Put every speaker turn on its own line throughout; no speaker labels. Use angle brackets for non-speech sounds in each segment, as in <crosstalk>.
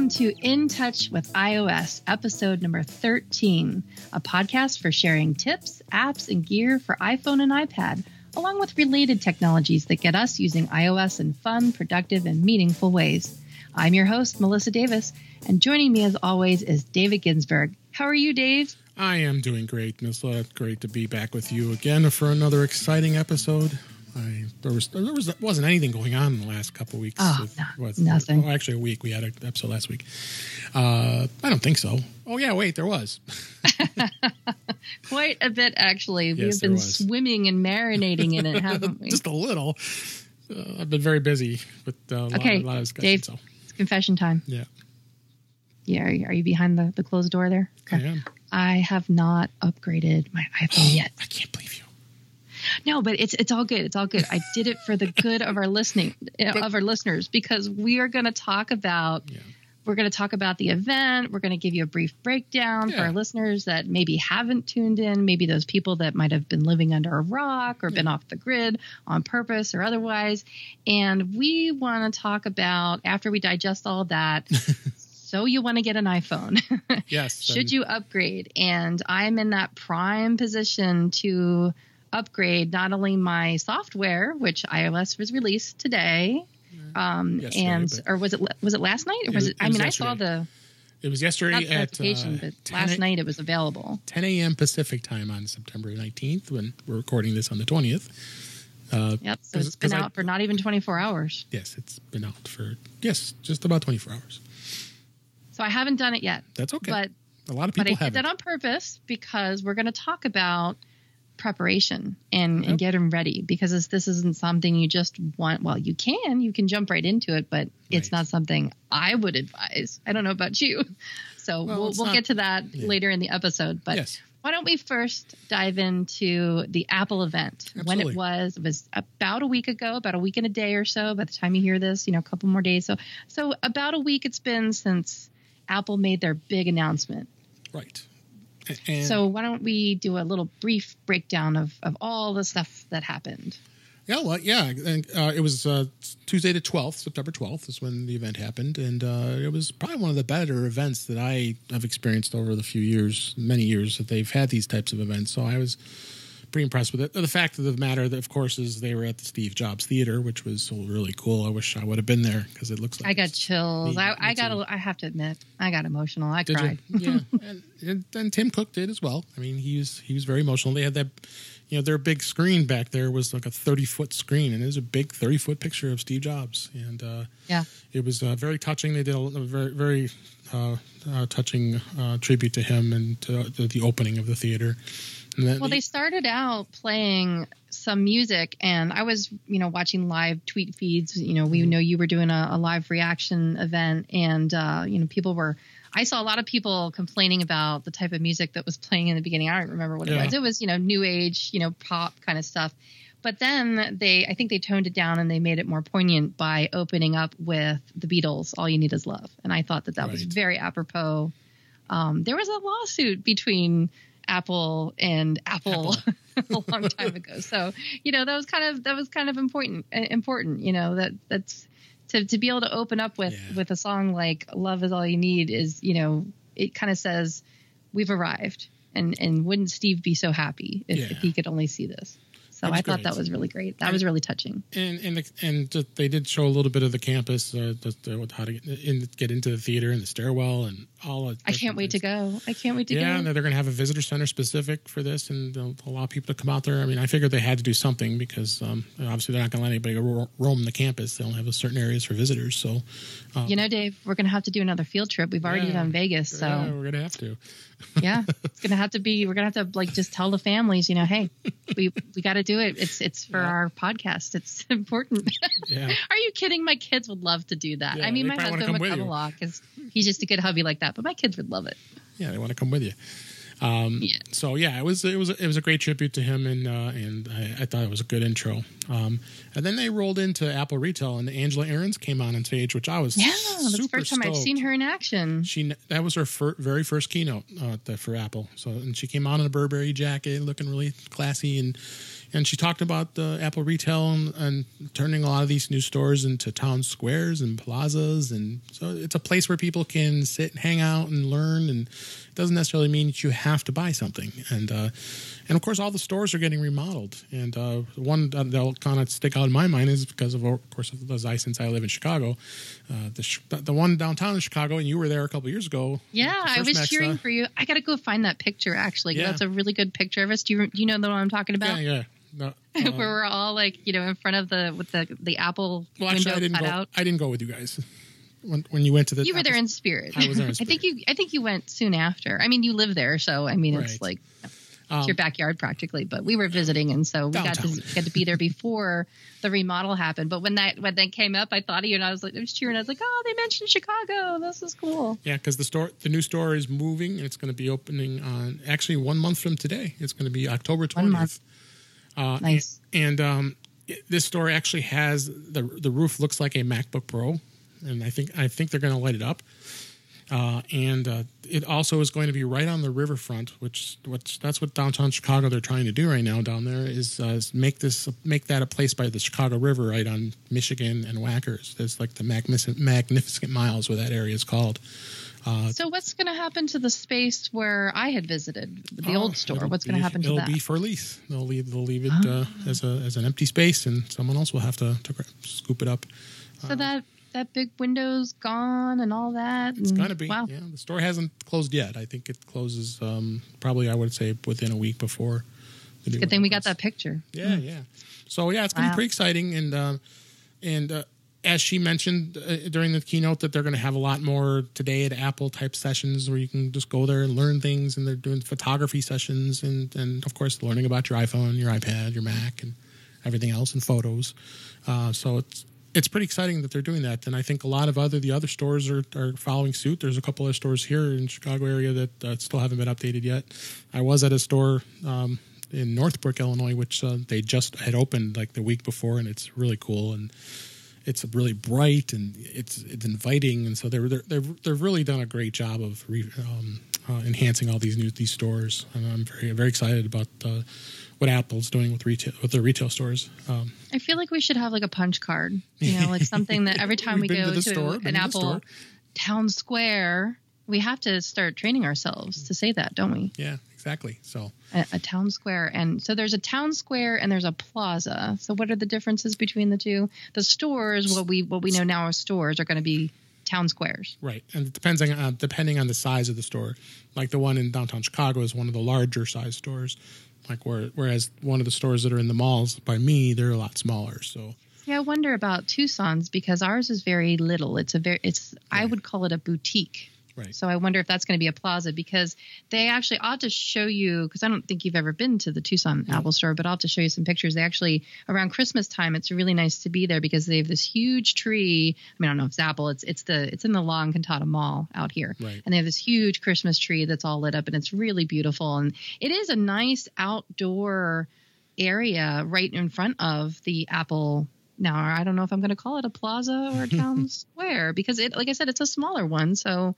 Welcome to In Touch with iOS, episode number 13, a podcast for sharing tips, apps, and gear for iPhone and iPad, along with related technologies that get us using iOS in fun, productive, and meaningful ways. I'm your host, Melissa Davis, and joining me as always is David Ginsburg. How are you, Dave?
I am doing great, Miss. Great to be back with you again for another exciting episode. I, there was there was wasn't anything going on in the last couple of weeks.
Oh,
with,
no,
with,
nothing.
Oh, actually, a week. We had an episode last week. Uh, I don't think so. Oh yeah, wait, there was. <laughs>
Quite a bit, actually.
Yes,
We've been
was.
swimming and marinating in it, <laughs> haven't we?
Just a little. Uh, I've been very busy with uh, a,
Okay,
lot, a lot of discussion.
Dave.
So
It's confession time.
yeah,
Yeah, are you, are you behind the, the closed door there?
I am.
I have not upgraded my iPhone <gasps> yet.
I can't believe you.
No, but it's it's all good. It's all good. I did it for the good of our listening <laughs> of our listeners because we are going to talk about
Yeah.
we're going to talk about the event. We're going to give you a brief breakdown for our listeners that maybe haven't tuned in, maybe those people that might have been living under a rock or been off the grid on purpose or otherwise. And we want to talk about after we digest all that. <laughs> so you want to get an iPhone.
Yes. <laughs>
should you upgrade and i'm in that prime position to upgrade not only my software which ios was released today um and or was it was it last night or was
was-
it,
it
i
was
mean i saw the
It was yesterday
not the
at uh,
but
10
last night it was available
10 a.m. Pacific time on September 19th when we're recording this on the 20th. Uh,
yep so
'Cause-
it's been
'cause I-
out for not even 24 hours
yes, it's been out for yes, just about 24 hours.
so i haven't done it yet
That's okay.
but
a lot of people
but
people
I did
have
that on purpose because we're going to talk about preparation and,
Yep.
and getting ready because this, this isn't something you just want. Well, you can, you can jump right into it, but it's
Right.
not something I would advise. I don't know about you. <laughs> So
Well,
we'll, we'll
not-
get to that
yeah.
later in the episode. But
Yes.
why don't we first dive into the Apple event? When it was, it was about a week ago, about a week and a day or so. By the time you hear this, you know, a couple more days. So, so about a week it's been since Apple made their big announcement.
Right. And
So why don't we do a little brief breakdown of, of all the stuff that happened?
yeah, well, yeah, and, uh, it was uh, Tuesday the 12th, September 12th is when the event happened, and uh, it was probably one of the better events that I have experienced over the few years, many years that they've had these types of events. So I was pretty impressed with it. The fact of the matter, that of course, is they were at the Steve Jobs Theater, which was really cool. I wish I would have been there because it looks like
I got chills.
Me-
I, I got. A, I have to admit, I got emotional. I
Did
cried.
you? Yeah, <laughs> and, and, and Tim Cook did as well. I mean, he was he was very emotional. They had that, you know, their big screen back there was like a thirty foot screen, and it was a big thirty foot picture of Steve Jobs, and uh,
Yeah.
it was uh, very touching. They did a, a very very uh, uh, touching uh, tribute to him and to, to the opening of the theater.
Well, they started out playing some music, and I was, you know, watching live tweet feeds. You know,
Mm-hmm.
we know you were doing a, a live reaction event, and uh, you know, people were. I saw a lot of people complaining about the type of music that was playing in the beginning. I don't remember what it
Yeah.
was. It was, you know, new age, you know, pop kind of stuff. But then they, I think they toned it down and they made it more poignant by opening up with the Beatles, "All You Need Is Love," and I thought that that was very apropos. Um, there was a lawsuit between Apple and Apple, <laughs> a <laughs> long time ago. So you know that was kind of that was kind of important. uh, Important, you know that that's to to be able to open up with
Yeah.
with a song like "Love Is All You Need" is you know it kind of says we've arrived, and and wouldn't Steve be so happy if,
Yeah.
if he could only see this? So
was
I thought
great.
that was really great. That
And-
was really touching.
and and the- and just- they did show a little bit of the campus, uh, the, the, how to get, in, get into the theater and the stairwell and all. Of
I can't wait to go. I can't wait to
yeah,
go.
and they're going to have a visitor center specific for this, and they'll allow people to come out there. I mean, I figured they had to do something because um, obviously they're not going to let anybody ro- roam the campus. They only have a certain areas for visitors. So, um,
You know, Dave, we're going to have to do another field trip. We've already
Yeah.
done Vegas, so
yeah, we're going to have to.
Yeah. <laughs> It's gonna have to be we're gonna have to like just tell the families you know hey we we got to do it. It's it's for
Yeah.
our podcast. It's <laughs> important.
Yeah, <laughs>
are you kidding? My kids would love to do that.
Yeah,
i mean my husband
come
would come
you.
along because he's just a good hubby like that but my kids would love it.
Yeah, they want to come with you. Um,
Yeah.
So yeah, it was it was it was a great tribute to him, and uh, and I, I thought it was a good intro. Um, and then they rolled into Apple Retail, and Angela Ahrendts came on on stage, which I was
yeah that's the first time i've seen her in action
She that was her fir- very first keynote uh, for Apple. So and she came on in a Burberry jacket, looking really classy, and and she talked about the Apple retail and, and turning a lot of these new stores into town squares and plazas, and so it's a place where people can sit and hang out and learn. And doesn't necessarily mean that you have to buy something. And uh, and of course, all the stores are getting remodeled. And uh, one that'll kind of stick out in my mind is because of, of course, as I since I live in Chicago, uh, the the one downtown in Chicago, and you were there a couple years ago.
Yeah, I was cheering for you. I got to go find that picture. Actually, yeah. that's a really good picture of us. Do you do you know the one I'm talking about?
Yeah, yeah. No, <laughs>
uh, Where we're all like, you know, in front of the with the the Apple well, actually, window
I didn't
cut
go,
out.
I didn't go with you guys when when you went to the.
You were there in spirit. I was there in spirit. <laughs> I think you. I think you went soon after. I mean, you live there, so I mean, it's right. like it's your um, backyard practically. But we were visiting, and so we downtown. got to get to be there before the remodel happened. But when that when that came up, I thought of you, and I was like, I was cheering. I was like, oh, they mentioned Chicago. This is cool.
Yeah, because the store, the new store is moving, and it's going to be opening on actually one month from today. It's going to be October twentieth.
Uh, nice.
And, and um, this store actually has the the roof looks like a MacBook Pro, and I think I think they're going to light it up. Uh, and uh, it also is going to be right on the riverfront, which which that's what downtown Chicago they're trying to do right now down there is, uh, is make this make that a place by the Chicago River, right on Michigan and Wackers. There's like the magnificent magnificent miles where that area is called.
Uh, so what's going to happen to the space where I had visited the old store? What's going to happen to
it'll
that?
It'll be for lease. They'll leave they'll leave it oh. as a as an empty space, and someone else will have to, to scoop it up.
So that that big window's gone and all that.
It's gonna be. Wow. Yeah, the store hasn't closed yet. I think it closes um, probably. I would say within a week before.
The Good thing we got that picture.
Yeah, mm. yeah. So yeah, it's gonna wow. be pretty exciting, and uh, and uh, as she mentioned uh, during the keynote, that they're going to have a lot more today at Apple type sessions where you can just go there and learn things, and they're doing photography sessions, and and of course learning about your iPhone, your iPad, your Mac, and everything else, and photos. Uh, so it's it's pretty exciting that they're doing that, and I think a lot of other the other stores are, are following suit. There's a couple of stores here in Chicago area that uh, still haven't been updated yet. I was at a store um, in Northbrook, Illinois, which uh, they just had opened like the week before, and it's really cool and it's really bright and it's it's inviting, and so they're they're they've, they've really done a great job of re, um, uh, enhancing all these new these stores, and I'm very very excited about. What Apple's doing with retail with their retail stores. Um,
I feel like we should have like a punch card, you know, like <laughs> something that every time we go to,
store,
an Apple town square, we have to start training ourselves to say that, don't we?
Yeah, exactly. So
a, a, town square, and so there's a town square and there's a plaza. So what are the differences between the two? The stores, what we what we know now as stores, are going to be town squares.
Right, and it depends on uh, depending on the size of the store. Like the one in downtown Chicago is one of the larger size stores. Like where, whereas one of the stores that are in the malls by me, they're a lot smaller. So
yeah, I wonder about Tucson's because ours is very little. It's a very it's right. I would call it a boutique.
Right.
So I wonder if that's going to be a plaza because they actually ought to show you because I don't think you've ever been to the Tucson no. Apple store, but I'll have to show you some pictures. They actually around Christmas time, it's really nice to be there because they have this huge tree. I mean, I don't know if it's Apple. It's it's the it's in the La Encantada Mall out here,
right.
and they have this huge Christmas tree that's all lit up, and it's really beautiful. And it is a nice outdoor area right in front of the Apple now I don't know if I'm going to call it a plaza or a town <laughs> square because it, like I said, it's a smaller one. So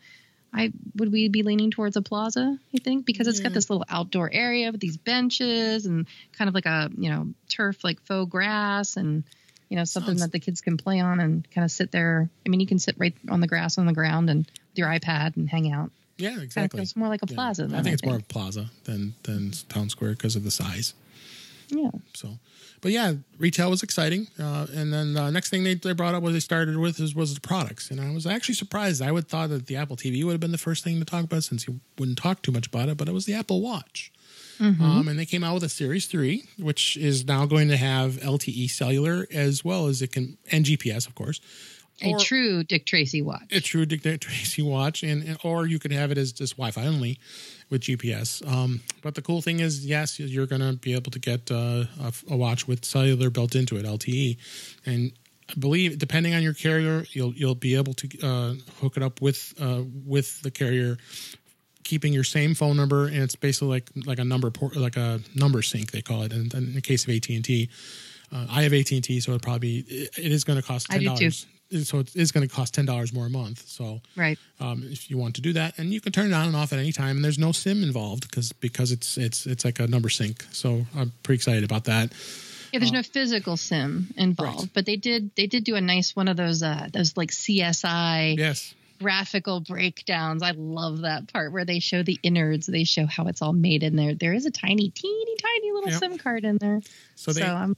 I would we be leaning towards a plaza? You think because it's yeah. got this little outdoor area with these benches and kind of like a you know turf like faux grass and you know something Sounds... that the kids can play on and kind of sit there. I mean, you can sit right on the grass on the ground and with your iPad and hang out.
Yeah, exactly.
It's more like a plaza.
Yeah. I think it's more of a plaza than than town square because of the size.
Yeah.
So, but yeah, retail was exciting. Uh, and then the uh, next thing they, they brought up, what they started with, is, was the products. And I was actually surprised. I would thought that the Apple TV would have been the first thing to talk about since you wouldn't talk too much about it, but it was the Apple Watch. Mm-hmm. Um, and they came out with a Series 3, which is now going to have LTE cellular as well as it can, and GPS, of course.
A true Dick Tracy watch.
A true Dick Tracy watch, and, and or you could have it as just Wi-Fi only with GPS. Um, but the cool thing is, yes, you're going to be able to get uh, a, a, watch with cellular built into it, LTE, and I believe depending on your carrier, you'll you'll be able to uh, hook it up with uh, with the carrier, keeping your same phone number, and it's basically like like a number port, like a number sync they call it. And, in the case of AT and T, uh, I have AT and T, so it probably it is going to cost ten dollars so it is going to cost ten dollars more a month. So
Right.
um, if you want to do that, and you can turn it on and off at any time, and there's no sim involved because because it's it's it's like a number sync. So I'm pretty excited about that.
Yeah, there's no physical sim involved,
Right.
but they did they did do a nice one of those uh those like CSI
Yes,
graphical breakdowns. I love that part where they show the innards, they show how it's all made in there. There is a tiny, teeny, tiny little
Yep.
sim card in there.
so
So,
they
I'm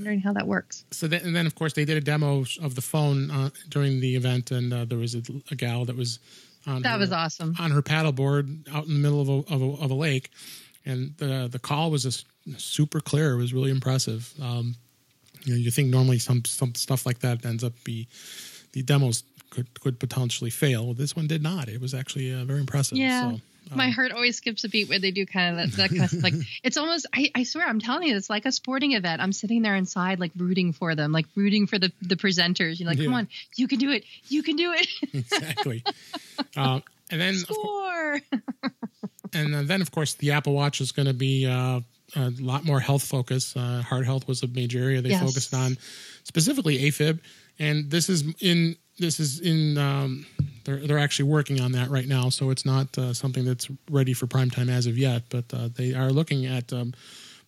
wondering how that works.
so then, and then of course they did a demo of the phone uh, during the event, and uh, there was a, a gal that was on
That
her,
was awesome.
on her paddleboard out in the middle of a, of a, of a lake, and the the call was just super clear. It was really impressive. Um, you know, you think normally some some stuff like that ends up be the demos could could potentially fail. This one did not. It was actually uh, very impressive.
Yeah.
So,
My
um,
heart always skips a beat when they do kind of that, that kind of like <laughs> it's almost I, I swear I'm telling you it's like a sporting event. I'm sitting there inside like rooting for them, like rooting for the the presenters. You're like, come on, you can do it, you can do it, <laughs>
exactly. um, and then of course,
score. <laughs>
and then of course the Apple Watch is going to be uh, a lot more health focus. Uh, heart health was a major area they
Yes.
focused on, specifically AFib, and this is in this is in um, they're they're actually working on that right now. So it's not uh, something that's ready for prime time as of yet, but uh, they are looking at. Um,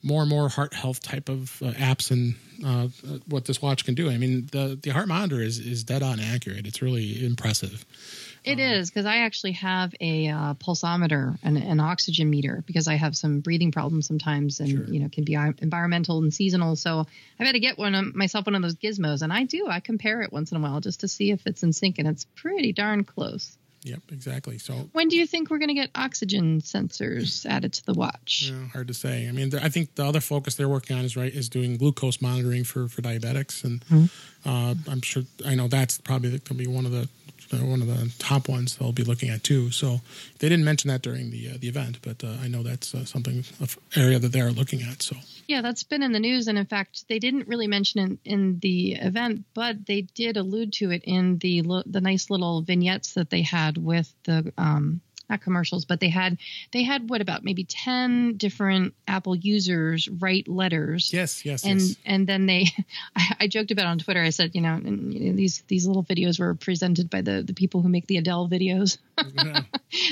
more and more heart health type of uh, apps and uh, what this watch can do. I mean, the the heart monitor is is dead on accurate. It's really impressive.
It
Um,
is because I actually have a uh, pulsometer and an oxygen meter because I have some breathing problems sometimes, and
Sure.
you know can be uh, environmental and seasonal. So I've had to get one of, myself one of those gizmos, and I do. I compare it once in a while just to see if it's in sync, and it's pretty darn close.
Yep, exactly. So
When do you think we're going to get oxygen sensors added to the watch?
Yeah, hard to say. I mean, I think the other focus they're working on is right is doing glucose monitoring for for diabetics, and uh, I'm sure I know that's probably going to be one of the uh, one of the top ones they'll be looking at too. So they didn't mention that during the uh, the event, but uh, I know that's uh, something area that they are looking at. So
Yeah, that's been in the news, and in fact, they didn't really mention it in the event, but they did allude to it in the lo- the nice little vignettes that they had with the um, not commercials, but they had they had what about maybe ten different Apple users write letters.
yes, yes,
And
yes.
and then they, <laughs> I, I joked about on Twitter. I said, you know, and, you know, these these little videos were presented by the the people who make the Adele videos. <laughs>
Yeah.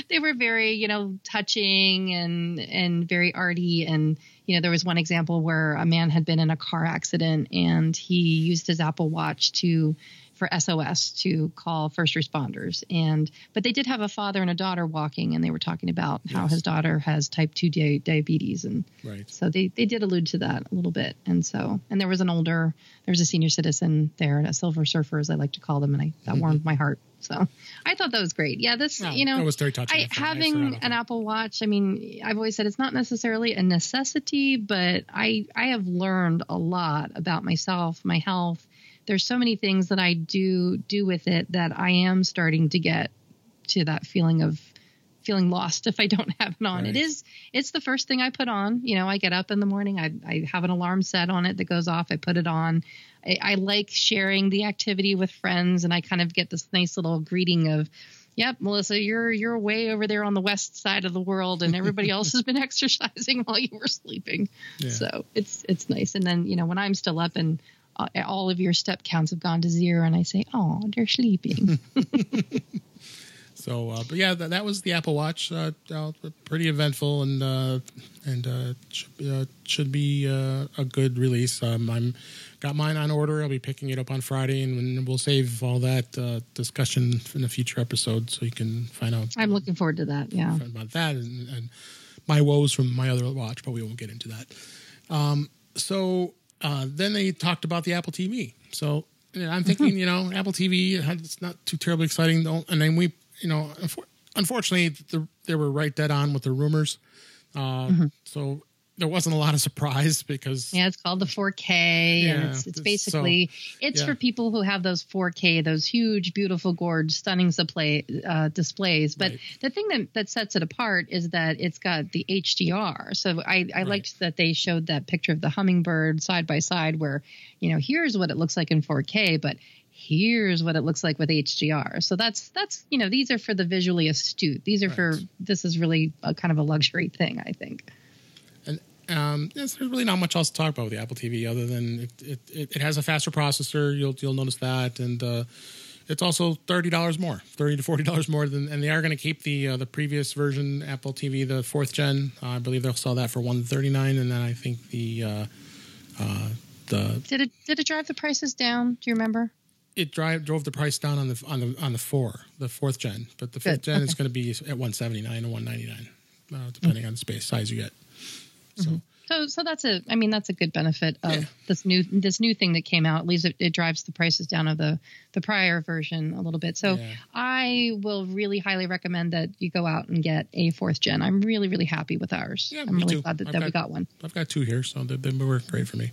they were very you know touching and and very arty and you know there was one example where a man had been in a car accident and he used his apple watch to for sos to call first responders and but they did have a father and a daughter walking and they were talking about how his daughter has type 2 di- diabetes and
Right.
so they, they did allude to that a little bit and so and there was an older there was a senior citizen there a silver surfer as i like to call them and i that mm-hmm. warmed my heart so i thought that was great yeah this you know
that was very touching.
I, having an. Apple Watch, I mean, I've always said it's not necessarily a necessity, but I I have learned a lot about myself, my health. There's so many things that I do do with it that I am starting to get to that feeling of feeling lost <laughs> if I don't have it on. It
Right.
is it's the first thing I put on. You know, I get up in the morning, I I have an alarm set on it that goes off. I put it on. I, I like sharing the activity with friends, and I kind of get this nice little greeting of, "Yep, Melissa, you're you're way over there on the west side of the world, and everybody <laughs> else has been <laughs> exercising while you were sleeping."
Yeah.
So it's it's nice. And then you know when I'm still up and all of your step counts have gone to zero, and I say, "Oh, they're sleeping." <laughs> <laughs>
So, uh, but yeah, that, that was the Apple Watch. Uh, uh, pretty eventful and uh, and uh, should, be- uh, should be uh, a good release. Um, I'm got mine on order. I'll be picking it up on Friday, and, we'll save all that uh, discussion in a future episode, so you can find out
I'm looking forward to that. Yeah.
about that and, and my woes from my other watch, but we won't get into that. Um, so uh, then they talked about the Apple TV. So I'm thinking, you know, Apple TV, it's not too terribly exciting. And then we, you know, unfortunately, the, they were right dead on with the rumors. Uh, So there wasn't a lot of surprise because
Yeah, it's called the 4K, and
Yeah,
it's it's
so-
basically it's
yeah.
for people who have those 4K, those huge, beautiful, gorge, stunning display uh, displays. But
Right.
the thing that that sets it apart is that it's got the HDR. So I I liked that they showed that picture of the hummingbird side by side, where you know here's what it looks like in 4K, but here's what it looks like with HDR. So that's that's you know these are for the visually astute. These are for this is really a kind of a luxury thing, I think.
Um, yes, there's really not much else to talk about with the Apple TV other than it it, it, has a faster processor. You'll you'll notice that, and uh, it's also thirty dollars more, thirty to forty dollars more than, and they are going to keep the uh, the previous version Apple TV, the fourth gen. Uh, I believe they'll sell that for one thirty nine, and then I think the uh, uh, the
Did it did it drive the prices down? Do you remember?
it drive drove the price down on the on the on the four, the fourth gen, but the fifth
Good,
gen is going to be at one seventy nine and one ninety nine, uh, depending on the space size you get. So
So so that's a I mean that's a good benefit of
Yeah.
this new this new thing that came out. At least it, it drives the prices down of the the prior version a little bit. So
Yeah.
I will really highly recommend that you go out and get a fourth gen. I'm really really happy with ours.
Yeah,
I'm really
too.
glad that, that we
got-
got one.
I've got two here, so they, they work great for me.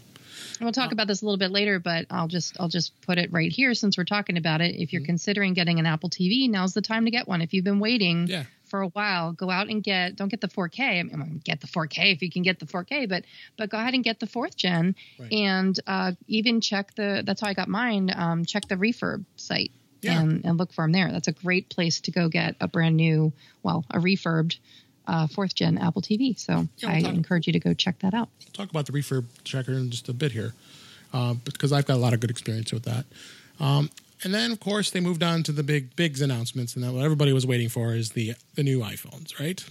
And we'll talk about this a little bit later, but I'll just I'll just put it right here since we're talking about it.
Mm-hmm.
If you're considering getting an Apple TV, now's the time to get one. If you've been waiting
Yeah.
For a while, go out and get don't get the 4K. I mean, get the 4K if you can get the 4K, but but go ahead and get the fourth gen
Right.
and uh, even check the. That's how I got mine. Um, check the refurb site.
Yeah.
And, and look for them there. That's a great place to go get a brand new, well, a refurbed uh, fourth gen Apple TV. So
Yeah, we'll
I
talk-
encourage you to go check that out.
We'll talk about the refurb checker in just a bit here, uh, because I've got a lot of good experience with that. Um, and then, of course, they moved on to the big bigs announcements, and that what everybody was waiting for is the the new iPhones, right?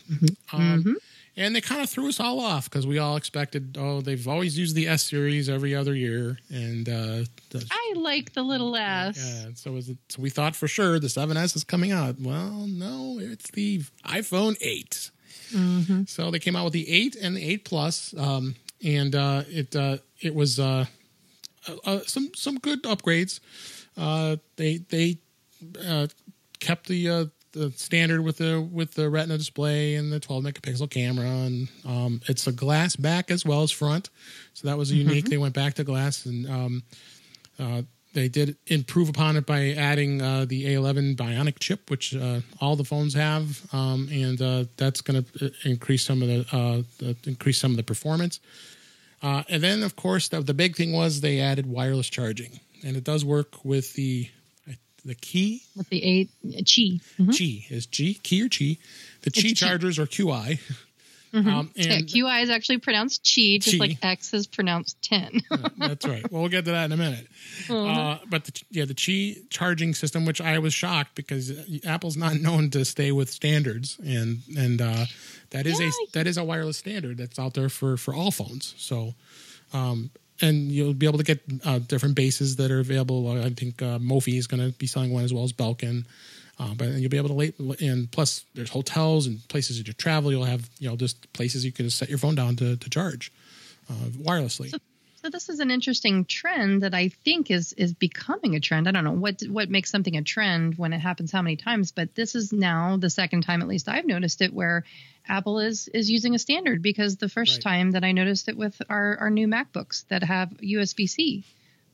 Um, And they kind of threw us all off because we all expected, oh, they've always used the S series every other year, and uh, the,
I like the little S.
yeah, so is it? So we thought for sure the 7S is coming out. Well, no, it's the iPhone 8. So they came out with the 8 and the 8 Plus, um, and uh, it uh, it was uh, uh, uh, some some good upgrades. Uh, they they uh, kept the uh, the standard with the with the Retina display and the 12 megapixel camera, and um, it's a glass back as well as front. So that was unique. They went back to glass, and um, uh, they did improve upon it by adding uh, the A11 Bionic chip, which uh, all the phones have, um, and uh, that's going to increase some of the, uh, the increase some of the performance. Uh, and then, of course, the, the big thing was they added wireless charging, and it does work with the the key
with the eight Chi.
G is G key or Chi, the Qi
Chi.
chargers or QI. Um,
Yeah, QI is actually pronounced Chi, just
Chi.
like X is pronounced 10.
that's right. Well, we'll get to that in a minute. <laughs> Uh, but the, yeah, the Qi charging system, which I was shocked because Apple's not <laughs> known to stay with standards, and and uh, that is
Yeah.
a that is a wireless standard that's out there for for all phones. So. Um, and you'll be able to get uh, different bases that are available. I think uh, Mophie is going to be selling one as well as Belkin. Uh, but you'll be able to late and plus there's hotels and places that you travel. You'll have you know just places you can set your phone down to to charge uh, wirelessly.
so this is an interesting trend that I think is is becoming a trend. I don't know what what makes something a trend when it happens how many times, but this is now the second time at least I've noticed it where Apple is is using a standard because the first
Right.
time that I noticed it with our our new MacBooks that have USB-C.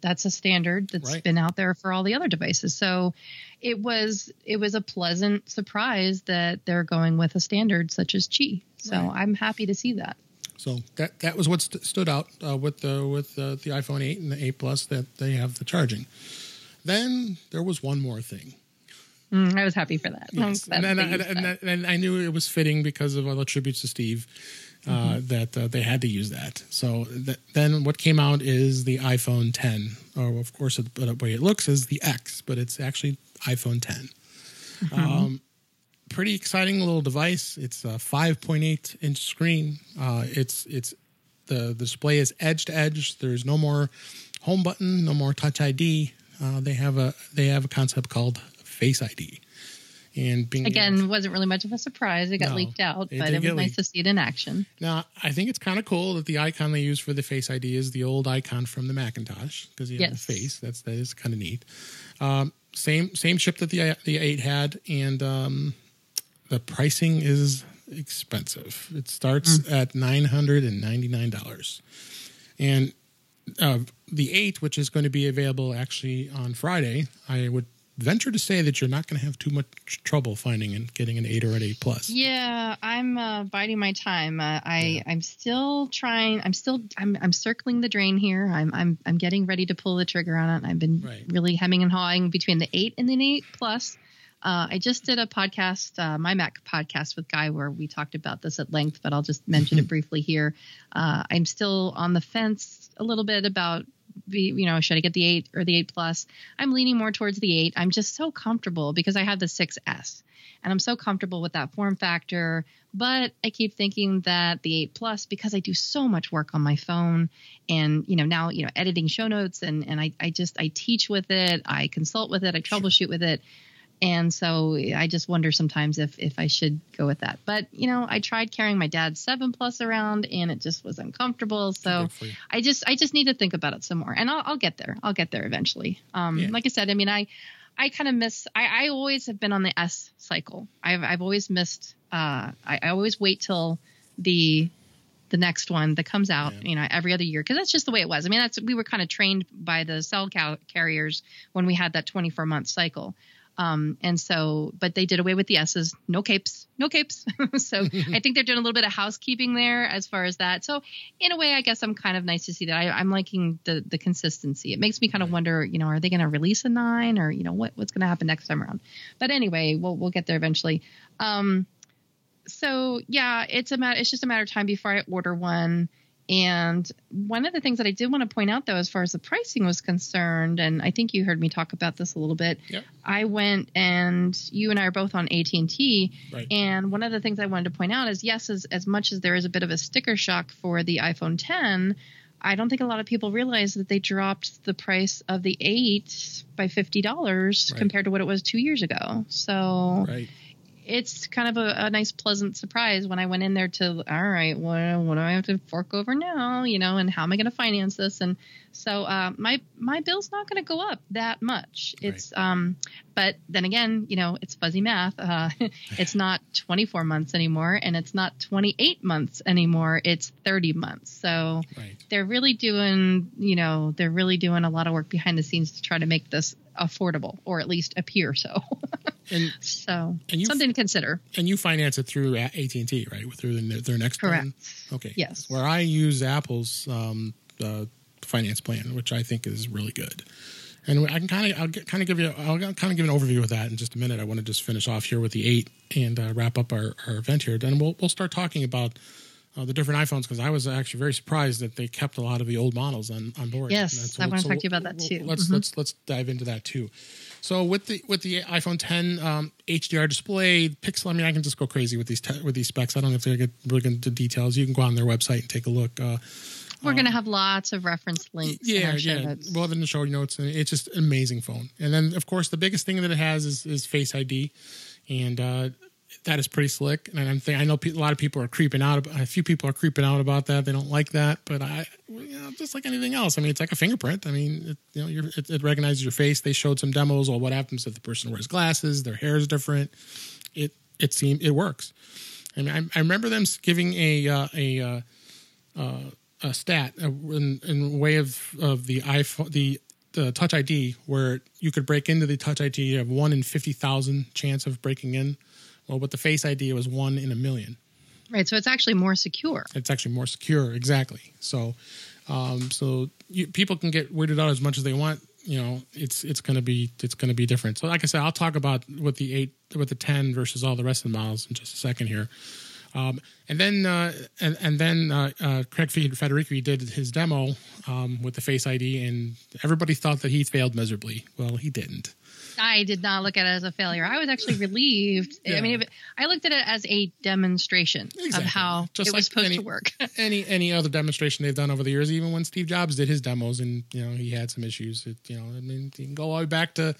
That's a standard that's
Right.
been out there for all the other devices. So it was it was a pleasant surprise that they're going with a standard such as Qi. So
Right.
I'm happy to see that.
So that that was what st- stood out uh, with the with uh, the iPhone 8 and the 8 Plus that they have the charging. Then there was one more thing.
Mm, I was happy for that.
Yes. And, then I, and,
that.
and, and I knew it was fitting because of all the tributes to Steve uh,
Mm-hmm.
that uh, they had to use that. So th- then what came out is the iPhone 10, or of course the way it looks is the X, but it's actually iPhone 10.
Mm-hmm.
Um, pretty exciting little device. It's a 5.8 inch screen. Uh, it's it's the, the display is edge to edge. There's no more home button, no more Touch ID. Uh, they have a they have a concept called Face ID. And being
Again,
to-
wasn't really much of a surprise. It got
No,
leaked out,
it
but it was nice
leaked.
to see it in action.
now I think it's kind of cool that the icon they use for the Face ID is the old icon from the Macintosh because you have
Yes.
the face. That's that is kind of neat. Um, same same chip that the the eight had, and um, the pricing is expensive. It starts
Mm.
at nine hundred and ninety nine dollars, and uh, the eight, which is going to be available actually on Friday, I would venture to say that you're not going to have too much trouble finding and getting an eight or an eight plus.
Yeah, I'm uh, biding my time. Uh, I I'm still trying. I'm still I'm I'm circling the drain here. I'm I'm I'm getting ready to pull the trigger on it. I've been
Right.
really hemming and hawing between the eight and the eight plus. Uh, I just did a podcast, uh, my Mac podcast with Guy, where we talked about this at length, but I'll just mention it <laughs> briefly here. Uh, I'm still on the fence a little bit about, be, you know, should I get the eight or the eight plus? I'm leaning more towards the eight. I'm just so comfortable because I have the 6S and I'm so comfortable with that form factor. But I keep thinking that the 8 Plus, because I do so much work on my phone and, you know, now, you know, editing show notes and, and I, I just, I teach with it, I consult with it, I troubleshoot with it. And so I just wonder sometimes if if I should go with that. But you know, I tried carrying my dad's seven plus around, and it just was uncomfortable. So I just I just need to think about it some more, and I'll, I'll get there. I'll get there eventually. Um, yeah. Like I said, I mean, I I kind of miss. I, I always have been on the S cycle. I've I've always missed. Uh, I, I always wait till the the next one that comes out, yeah. you know, every other year because that's just the way it was. I mean, that's we were kind of trained by the cell cal- carriers when we had that 24 month cycle. Um, and so, but they did away with the S's, no capes, no capes. <laughs> so I think they're doing a little bit of housekeeping there as far as that. So in a way, I guess I'm kind of nice to see that. I, am liking the the consistency. It makes me kind of wonder, you know, are they going to release a nine or you know what what's going to happen next time around? But anyway, we'll we'll get there eventually. Um, so yeah, it's a matter. It's just a matter of time before I order one. And one of the things that I did want to point out, though, as far as the pricing was concerned, and I think you heard me talk about this a little bit.
Yep.
I went and you and I are both on AT and T, right. and one of the things I wanted to point out is yes, as as much as there is a bit of a sticker shock for the iPhone 10, I don't think a lot of people realize that they dropped the price of the eight by fifty dollars right. compared to what it was two years ago. So.
Right
it's kind of a, a, nice pleasant surprise when I went in there to all right, what, what do I have to fork over now? You know, and how am I going to finance this? And so uh, my my bill's not going to go up that much. It's right. um, but then again, you know, it's fuzzy math. Uh, <laughs> it's not 24 months anymore, and it's not 28 months anymore. It's 30 months. So right. they're really doing, you know, they're really doing a lot of work behind the scenes to try to make this affordable, or at least appear so. <laughs> and so and you, something to consider.
And you finance it through AT and T, right? Through their, their next
Correct.
Plan? Okay.
Yes.
Where I use Apple's um, uh, finance plan, which I think is really good. And I can kind of, I'll kind of give you, I'll kind of give an overview of that in just a minute. I want to just finish off here with the eight and uh, wrap up our, our event here. Then we'll we'll start talking about uh, the different iPhones because I was actually very surprised that they kept a lot of the old models on, on board.
Yes, so, I want to so talk to you about that too.
Let's mm-hmm. let's let's dive into that too. So with the with the iPhone 10 um, HDR display, Pixel. I mean, I can just go crazy with these te- with these specs. I don't know if have to get really into details. You can go on their website and take a look. Uh,
we're um, going to have lots of reference links.
Yeah, yeah. Notes. Well, then the show notes, it's just an amazing phone. And then, of course, the biggest thing that it has is, is Face ID, and uh, that is pretty slick. And I'm I know a lot of people are creeping out. a few people are creeping out about that. They don't like that, but I, you know, just like anything else. I mean, it's like a fingerprint. I mean, it, you know, it, it, recognizes your face. They showed some demos. Well, what happens if the person wears glasses? Their hair is different. It it seems it works. I mean, I, I remember them giving a uh, a uh, uh, a stat uh, in, in way of of the iPhone the the Touch ID where you could break into the Touch ID. You have one in fifty thousand chance of breaking in well, with the Face ID, it was one in a million.
Right. So it's actually more secure.
It's actually more secure. Exactly. So, um, so you, people can get weirded out as much as they want. You know, it's it's going to be it's going to be different. So, like I said, I'll talk about with the eight with the ten versus all the rest of the models in just a second here. Um, and then uh, and, and then uh, uh, Craig Federighi did his demo um, with the Face ID, and everybody thought that he failed miserably. Well, he didn't.
I did not look at it as a failure. I was actually relieved. Yeah. I mean, it, I looked at it as a demonstration exactly. of how Just it was supposed
any,
to work. <laughs>
any any other demonstration they've done over the years, even when Steve Jobs did his demos, and you know he had some issues. It, you know, I mean, you can go all the way back to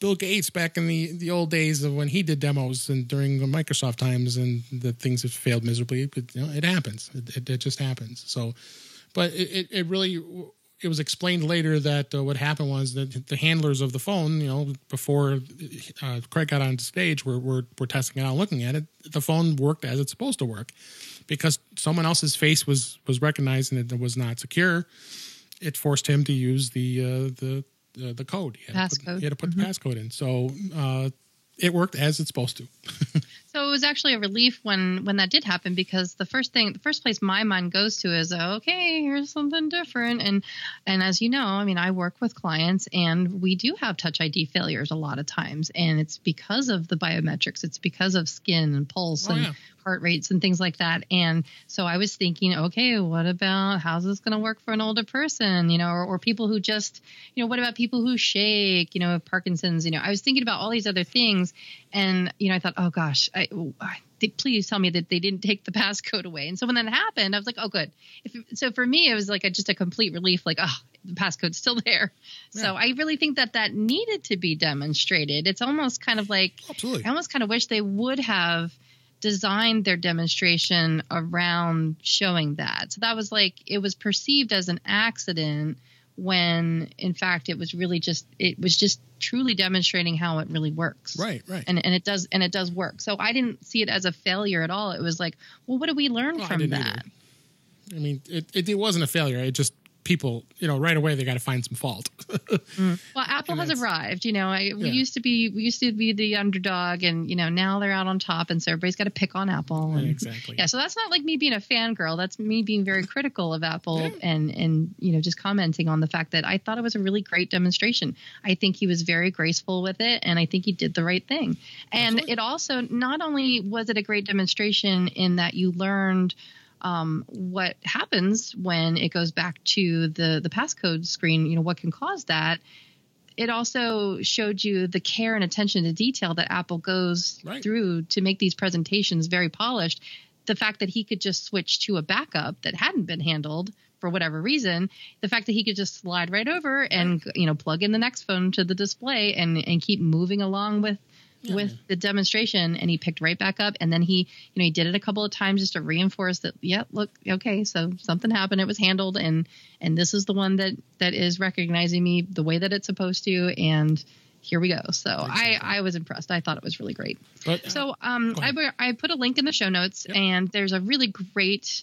Bill Gates back in the, the old days of when he did demos and during the Microsoft times, and the things have failed miserably. But you know, it happens. It, it, it just happens. So, but it, it really it was explained later that uh, what happened was that the handlers of the phone, you know, before uh, Craig got on stage, were, were were testing it out, looking at it. The phone worked as it's supposed to work, because someone else's face was was recognized and it was not secure. It forced him to use the uh, the uh, the code.
He had passcode.
Put, he had to put mm-hmm. the passcode in. So uh, it worked as it's supposed to. <laughs>
so it was actually a relief when when that did happen because the first thing, the first place my mind goes to is okay, here's something different. And and as you know, I mean, I work with clients and we do have Touch ID failures a lot of times, and it's because of the biometrics. It's because of skin and pulse
Oh,
and
yeah.
Heart rates and things like that. And so I was thinking, okay, what about how's this going to work for an older person, you know, or, or people who just, you know, what about people who shake, you know, Parkinson's, you know, I was thinking about all these other things. And, you know, I thought, oh gosh, I, I please tell me that they didn't take the <laughs> passcode away. And so when that happened, I was like, oh, good. If, so for me, it was like a, just a complete relief, like, oh, the passcode's still <laughs> there. So I really think that that needed to be demonstrated. It's almost kind of like,
Absolutely.
I almost kind of wish they would have designed their demonstration around showing that. So that was like it was perceived as an accident when in fact it was really just it was just truly demonstrating how it really works.
Right, right.
And and it does and it does work. So I didn't see it as a failure at all. It was like, well, what do we learn
Well, I
from
didn't
that?
either. I mean, it, it, it wasn't a failure. It just people, you know, right away they got to find some fault. <laughs>
Well, Apple has arrived. You know, I, we
Yeah.
used to be we used to be the underdog, and you know now they're out on top, and so everybody's got to pick on Apple. And,
exactly.
Yeah, so that's not like me being a fangirl. That's me being very critical of Apple
Yeah.
and and you know just commenting on the fact that I thought it was a really great demonstration. I think he was very graceful with it, and I think he did the right thing. And
Absolutely.
it also not only was it a great demonstration in that you learned um, what happens when it goes back to the the passcode screen. You know what can cause that. It also showed you the care and attention to detail that Apple goes
Right.
through to make these presentations very polished. The fact that he could just switch to a backup that hadn't been handled for whatever reason, the fact that he could just slide right over and you know plug in the next phone to the display and and keep moving along with
Yeah.
with the demonstration and he picked right back up and then he you know he did it a couple of times just to reinforce that yeah look okay so something happened it was handled and and this is the one that that is recognizing me the way that it's supposed to and here we go so
Exactly.
i i was impressed i thought it was really great
But
so um, I, I put a link in the show notes,
Yep.
and there's a really great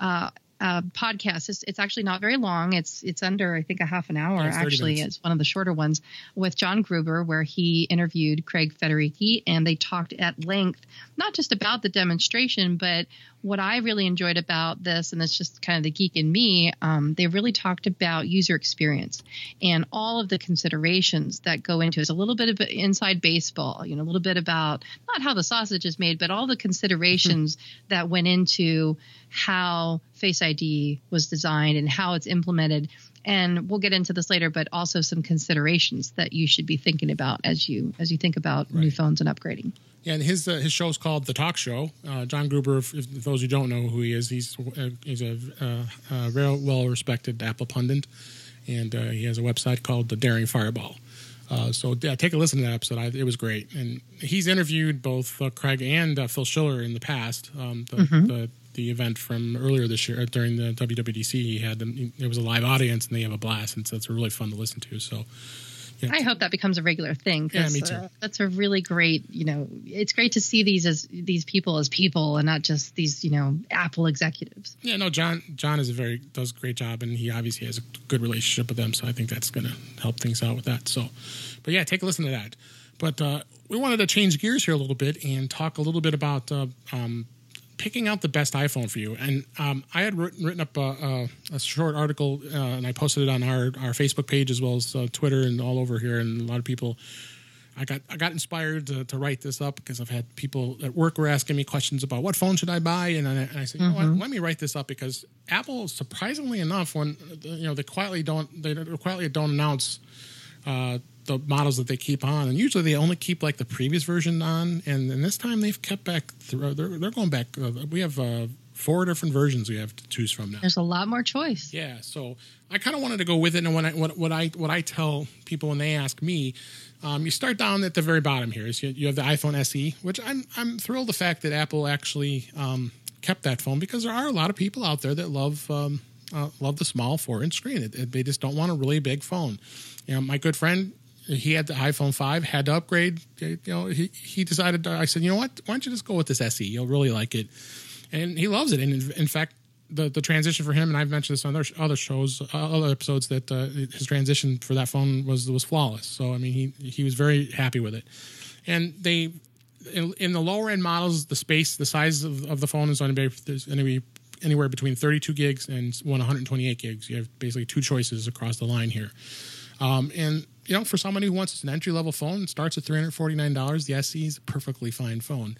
uh, uh, podcast. It's, it's actually not very long. It's it's under I think a half an hour.
Yeah, it's
actually,
minutes.
it's one of the shorter ones with John Gruber, where he interviewed Craig Federighi, and they talked at length not just about the demonstration, but what I really enjoyed about this, and it's just kind of the geek in me. Um, they really talked about user experience and all of the considerations that go into it. It's a little bit of inside baseball, you know, a little bit about not how the sausage is made, but all the considerations that went into how Face ID was designed and how it's implemented. And we'll get into this later, but also some considerations that you should be thinking about as you as you think about new phones and upgrading.
Yeah, and his uh, his show's called The Talk Show. Uh, John Gruber, if, if those who don't know who he is, he's uh, he's a uh, uh, well respected Apple pundit, and uh, he has a website called The Daring Fireball. Uh, so yeah, take a listen to that episode. I, it was great, and he's interviewed both uh, Craig and uh, Phil Schiller in the past. Um, the, the the event from earlier this year during the WWDC, he had them. There was a live audience, and they have a blast, and so it's really fun to listen to. So. Yeah.
I hope that becomes a regular thing.
Yeah, me too.
uh, that's a really great, you know, it's great to see these as these people as people and not just these, you know, Apple executives.
Yeah, no, John. John is a very does a great job, and he obviously has a good relationship with them. So I think that's going to help things out with that. So, but yeah, take a listen to that. But uh, we wanted to change gears here a little bit and talk a little bit about uh, um, picking out the best iPhone for you. And um, I had written, written up a, a, a short article, uh, and I posted it on our our Facebook page as well as uh, Twitter and all over here. And a lot of people I got I got inspired to, to write this up because I've had people at work were asking me questions about what phone should I buy, and I, and I said, you know what, let me write this up because Apple, surprisingly enough, when you know they quietly don't they quietly don't announce uh, the models that they keep on, and usually they only keep like the previous version on, and, and this time they've kept back. Through, they're they're going back. Uh, we have uh, four different versions we have to choose from now.
There's a lot more choice.
Yeah, so I kind of wanted to go with it, and when I what, what I what I tell people when they ask me, um, you start down at the very bottom here. Is you, you have the iPhone SE, which I'm I'm thrilled the fact that Apple actually um, kept that phone because there are a lot of people out there that love um, uh, love the small four inch screen. It, it- they just don't want a really big phone. You know, my good friend. He had the iPhone 5, had to upgrade. You know, he, he decided, I said, you know what? Why don't you just go with this SE? You'll really like it and he loves it. And in, in fact, the the transition for him, and I've mentioned this on other other shows, uh, other episodes, that uh, his transition for that phone was was flawless. So I mean, he he was very happy with it. And they in, in the lower end models, the space, the size of, of the phone is going to be going anywhere between 32 gigs and 128 gigs. You have basically two choices across the line here. Um, and you know, for somebody who wants an entry level phone, it starts at $349. The SE is a perfectly fine phone.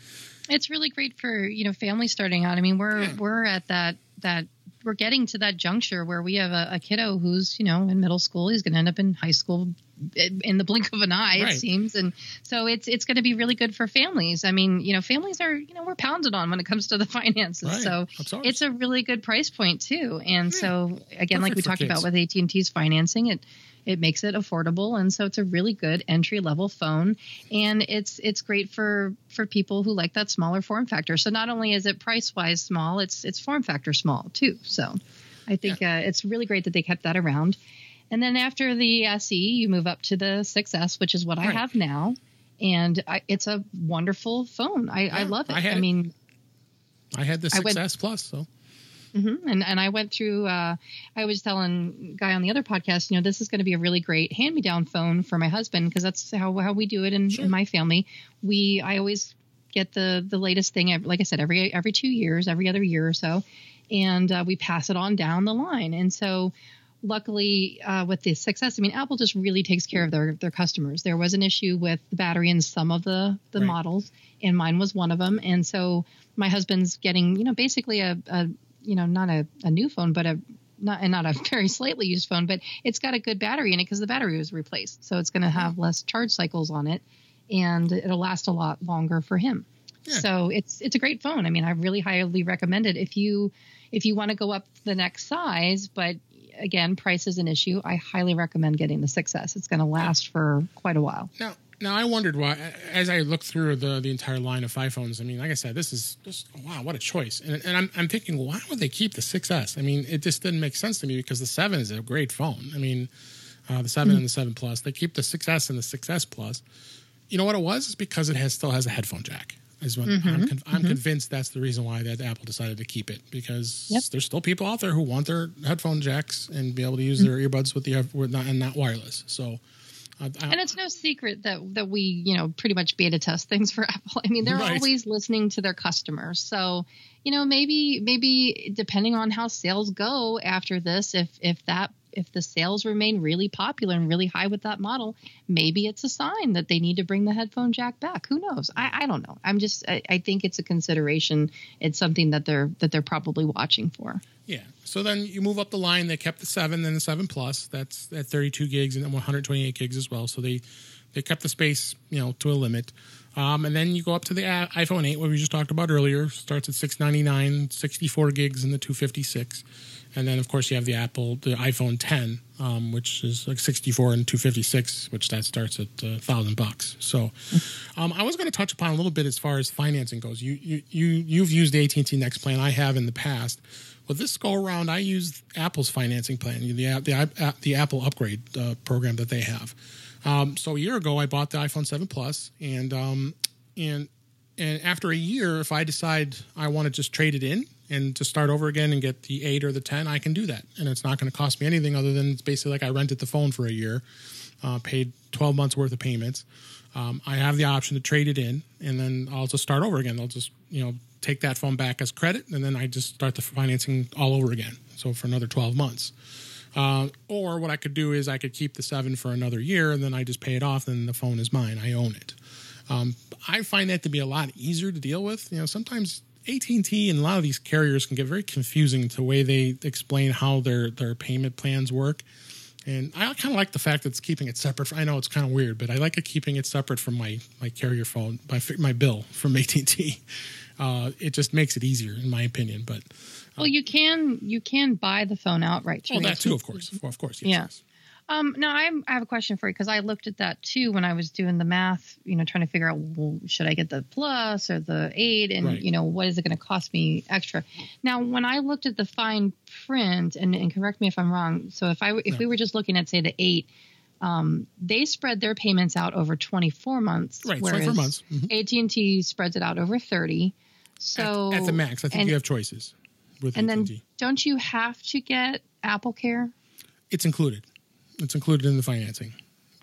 It's really great for you know families starting out. I mean, we're yeah. we're at that that we're getting to that juncture where we have a, a kiddo who's you know in middle school. He's going to end up in high school eh, in the blink of an eye, right. it seems. And so it's it's going to be really good for families. I mean, you know, families are you know we're pounded on when it comes to the <laughs> finances. Right. So it's a really good price point too. And yeah. so again, Perfect like we talked kids. about with AT and T's financing, it it makes it affordable, and so it's a really good entry level phone, and it's it's great for for people who like that smaller form factor. So not only is it price wise small, it's it's form factor small too. So I think yeah. uh, it's really great that they kept that around. And then after the SE, you move up to the 6S, which is what right. I have now, and I, it's a wonderful phone. I, yeah, I love it. I, I mean,
I had the 6S Plus, so
Mm-hmm. And and I went through. Uh, I was telling guy on the other podcast, you know, this is going to be a really great hand me down phone for my husband because that's how how we do it in, sure. in my family. We I always get the the latest thing. Like I said, every every two years, every other year or so, and uh, we pass it on down the line. And so luckily uh, with the 6S i mean apple just really takes care of their their customers there was an issue with the battery in some of the the right. models and mine was one of them and so my husband's getting you know basically a, a you know, not a, a new phone, but a not and not a <laughs> very slightly used phone, but it's got a good battery in it because the battery was replaced, so it's going to have less charge cycles on it, and it'll last a lot longer for him. Yeah. So it's it's a great phone. I mean, I really highly recommend it if you if you want to go up the next size, but again, price is an issue. I highly recommend getting the 6S. It's going to last for quite a while.
Now, now I wondered why, as I looked through the the entire line of iPhones. I mean, like I said, this is just wow, what a choice. And, and I'm I'm thinking, why would they keep the 6S? I mean, it just didn't make sense to me because the seven is a great phone. I mean, uh, the 7 mm-hmm. and the seven plus. They keep the 6S and the 6S plus. You know what it was? It's because it has still has a headphone jack. Is what mm-hmm. I'm, con- I'm mm-hmm. convinced that's the reason why that Apple decided to keep it because yep. there's still people out there who want their headphone jacks and be able to use mm-hmm. their earbuds with the with not, and not wireless. So
I, I, and it's no secret that that we, you know, pretty much beta test things for <laughs> Apple. I mean, they're right. always listening to their customers. So, you know, maybe maybe depending on how sales go after this, if if that if the sales remain really popular and really high with that model, maybe it's a sign that they need to bring the headphone jack back. Who knows? I, I don't know. I'm just I, I, think it's a consideration. It's something that they're that they're probably watching for.
Yeah. So then you move up the line. They kept the seven, then the seven plus. That's at 32 gigs and then 128 gigs as well. So they they kept the space you know to a limit. Um, and then you go up to the iPhone 8, what we just talked about earlier. Starts at 699, 64 gigs in the 256 and then of course you have the Apple, the iPhone 10, um, which is like 64 and 256, which that starts at a uh, thousand bucks. So, um, I was going to touch upon a little bit as far as financing goes. You you you you've used the AT and T Next plan. I have in the past. Well, this go around, I used Apple's financing plan, the the, the Apple upgrade uh, program that they have. Um, so a year ago, I bought the iPhone 7 Plus, and um, and and after a year, if I decide I want to just trade it in and to start over again and get the eight or the 10, I can do that. And it's not going to cost me anything other than it's basically like I rented the phone for a year, uh, paid 12 months worth of payments. Um, I have the option to trade it in and then I'll just start over again. I'll just, you know, take that phone back as credit and then I just start the financing all over again. So for another 12 months. Uh, or what I could do is I could keep the seven for another year and then I just pay it off and the phone is mine. I own it. Um, I find that to be a lot easier to deal with. You know, sometimes AT&T and a lot of these carriers can get very confusing to the way they explain how their their payment plans work. And I kind of like the fact that it's keeping it separate. I know it's kind of weird, but I like it keeping it separate from my my carrier phone, my my bill from <laughs> AT&T. Uh, it just makes it easier, in my opinion. But
well, you can you can buy the phone outright.
Oh, that too, of course, of course, yes,
yeah. Yes. Um, no, I'm, I have a question for you because I looked at that too when I was doing the math, you know, trying to figure out, well, should I get the plus or the eight? And, right. you know, what is it going to cost me extra? Now, when I looked at the fine print, and, and correct me if I'm wrong. So if I, if we were just looking at, say, the eight, um, they spread their payments out over 24 months.
Right, 24 months.
Mm-hmm. AT&T spreads it out over 30. So
at, at the max, I think and, you have choices with
And
AT&T.
then don't you have to get Apple Care?
It's included. It's included in the financing.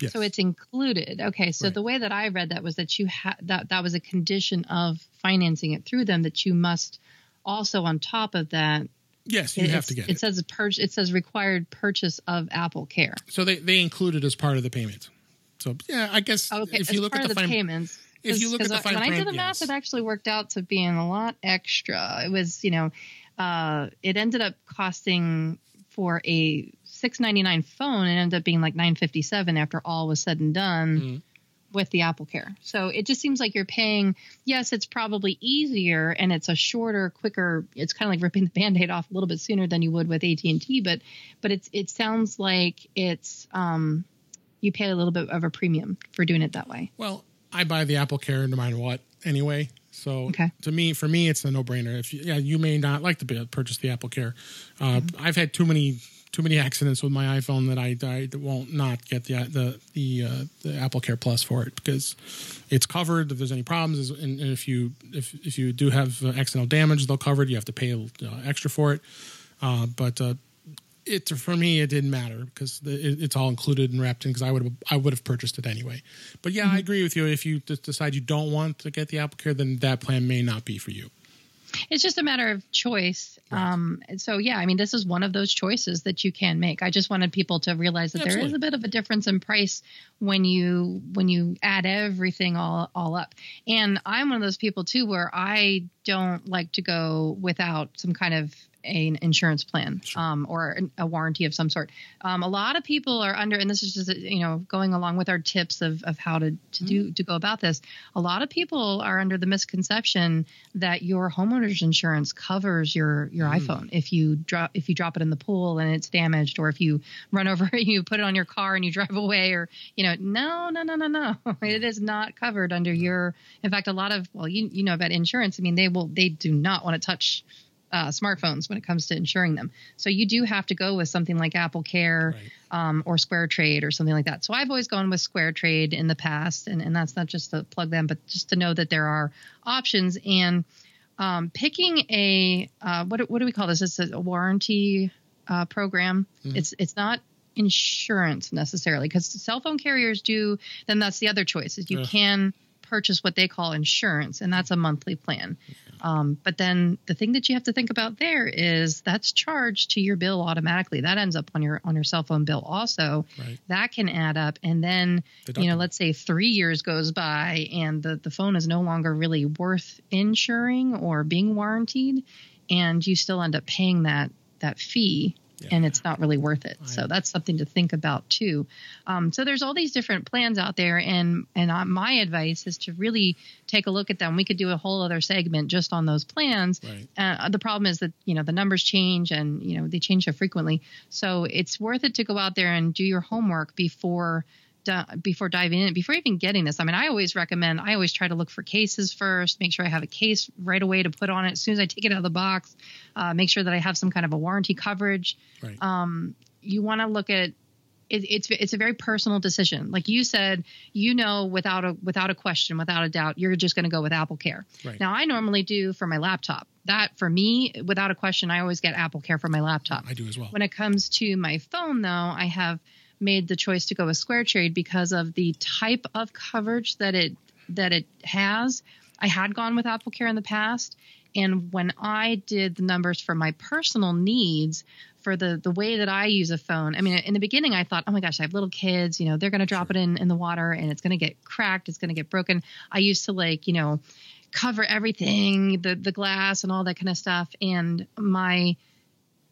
Yes.
So it's included. Okay. So
Right.
the way that I read that was that you had that that was a condition of financing it through them that you must also on top of that
yes, you
it,
have to get it.
it says pur- it says required purchase of Apple Care.
So they they include it as part of the payment. So yeah, I guess
Okay,
if you look at the,
the
fine,
payments.
if you look at the
when
fine
I did
print,
the math,
yes.
it actually worked out to being a lot extra. It was, you know, uh, it ended up costing for a six ninety nine phone. And ended up being like nine fifty seven after all was said and done.
Mhm.
With the Apple Care. So it just seems like you're paying, yes, it's probably easier and it's a shorter, quicker, it's kind of like ripping the band-aid off a little bit sooner than you would with AT&T, but but it's it sounds like it's um you pay a little bit of a premium for doing it that way.
Well, I buy the Apple Care no matter what anyway. So
Okay.
to me, for me, it's a no brainer. If you, yeah, you may not like to purchase the Apple Care. Uh,
Mm-hmm.
I've had too many too many accidents with my iPhone that I, I won't not get the the the, uh, the Apple Care Plus for it because it's covered if there's any problems. And, and if you if if you do have uh, accidental damage, they'll cover it. You have to pay uh, extra for it. Uh, but uh, it for me it didn't matter because the, it, it's all included and wrapped in because I would have I would have purchased it anyway. But yeah, I agree with you. If you decide you don't want to get the Apple Care, then that plan may not be for you.
It's just a matter of choice.
Right.
Um, so yeah, I mean, this is one of those choices that you can make. I just wanted people to realize that there is a bit of a difference in price when you when you add everything all all up. And I'm one of those people too where I don't like to go without some kind of an insurance plan um, or a warranty of some sort. Um, a lot of people are under, and this is just you know going along with our tips of, of how to to do to go about this. A lot of people are under the misconception that your homeowner's insurance covers your your iPhone if you drop if you drop it in the pool and it's damaged, or if you run over <laughs> it, you put it on your car and you drive away, or you know no no no no no <laughs> it is not covered under your. In fact, a lot of well you you know about insurance. I mean they will they do not want to touch uh, smartphones when it comes to insuring them. So you do have to go with something like Apple Care
Right.
um, or Square Trade or something like that. So I've always gone with Square Trade in the past, and, and that's not just to plug them, but just to know that there are options. And um, picking a uh, what what do we call this? It's a warranty uh, program. It's it's not insurance necessarily because cell phone carriers do. Then that's the other choice is you
Ugh.
can purchase what they call insurance, and that's a monthly plan. Um, but then the thing that you have to think about there is that's charged to your bill automatically. That ends up on your on your cell phone bill also.
Right.
That can add up, and then you know, let's say three years goes by and the the phone is no longer really worth insuring or being warranted, and you still end up paying that that fee. And it's not really worth it. So that's something to think about too. Um, so there's all these different plans out there, and and uh, my advice is to really take a look at them. We could do a whole other segment just on those plans.
Right.
Uh, the problem is that you know the numbers change, and you know they change so frequently. So it's worth it to go out there and do your homework before before diving in, before even getting this. I mean, I always recommend. I always try to look for cases first. Make sure I have a case right away to put on it as soon as I take it out of the box. Uh, make sure that I have some kind of a warranty coverage
Right.
um, you want to look at it, it's it's a very personal decision. Like you said, you know without a without a question, without a doubt, you're just going to go with Apple Care.
Right.
Now, I normally do for my laptop. That for me, without a question, I always get Apple Care for my laptop.
I do as well.
When it comes to my phone, though, I have made the choice to go with Square Trade because of the type of coverage that it that it has. I had gone with Apple Care in the past, and when I did the numbers for my personal needs for the the way that I use a phone, I mean, in the beginning, I thought, oh my gosh, I have little kids, you know, they're going to drop it in in the water and it's going to get cracked, it's going to get broken. I used to like, you know, cover everything, the the glass and all that kind of stuff, and my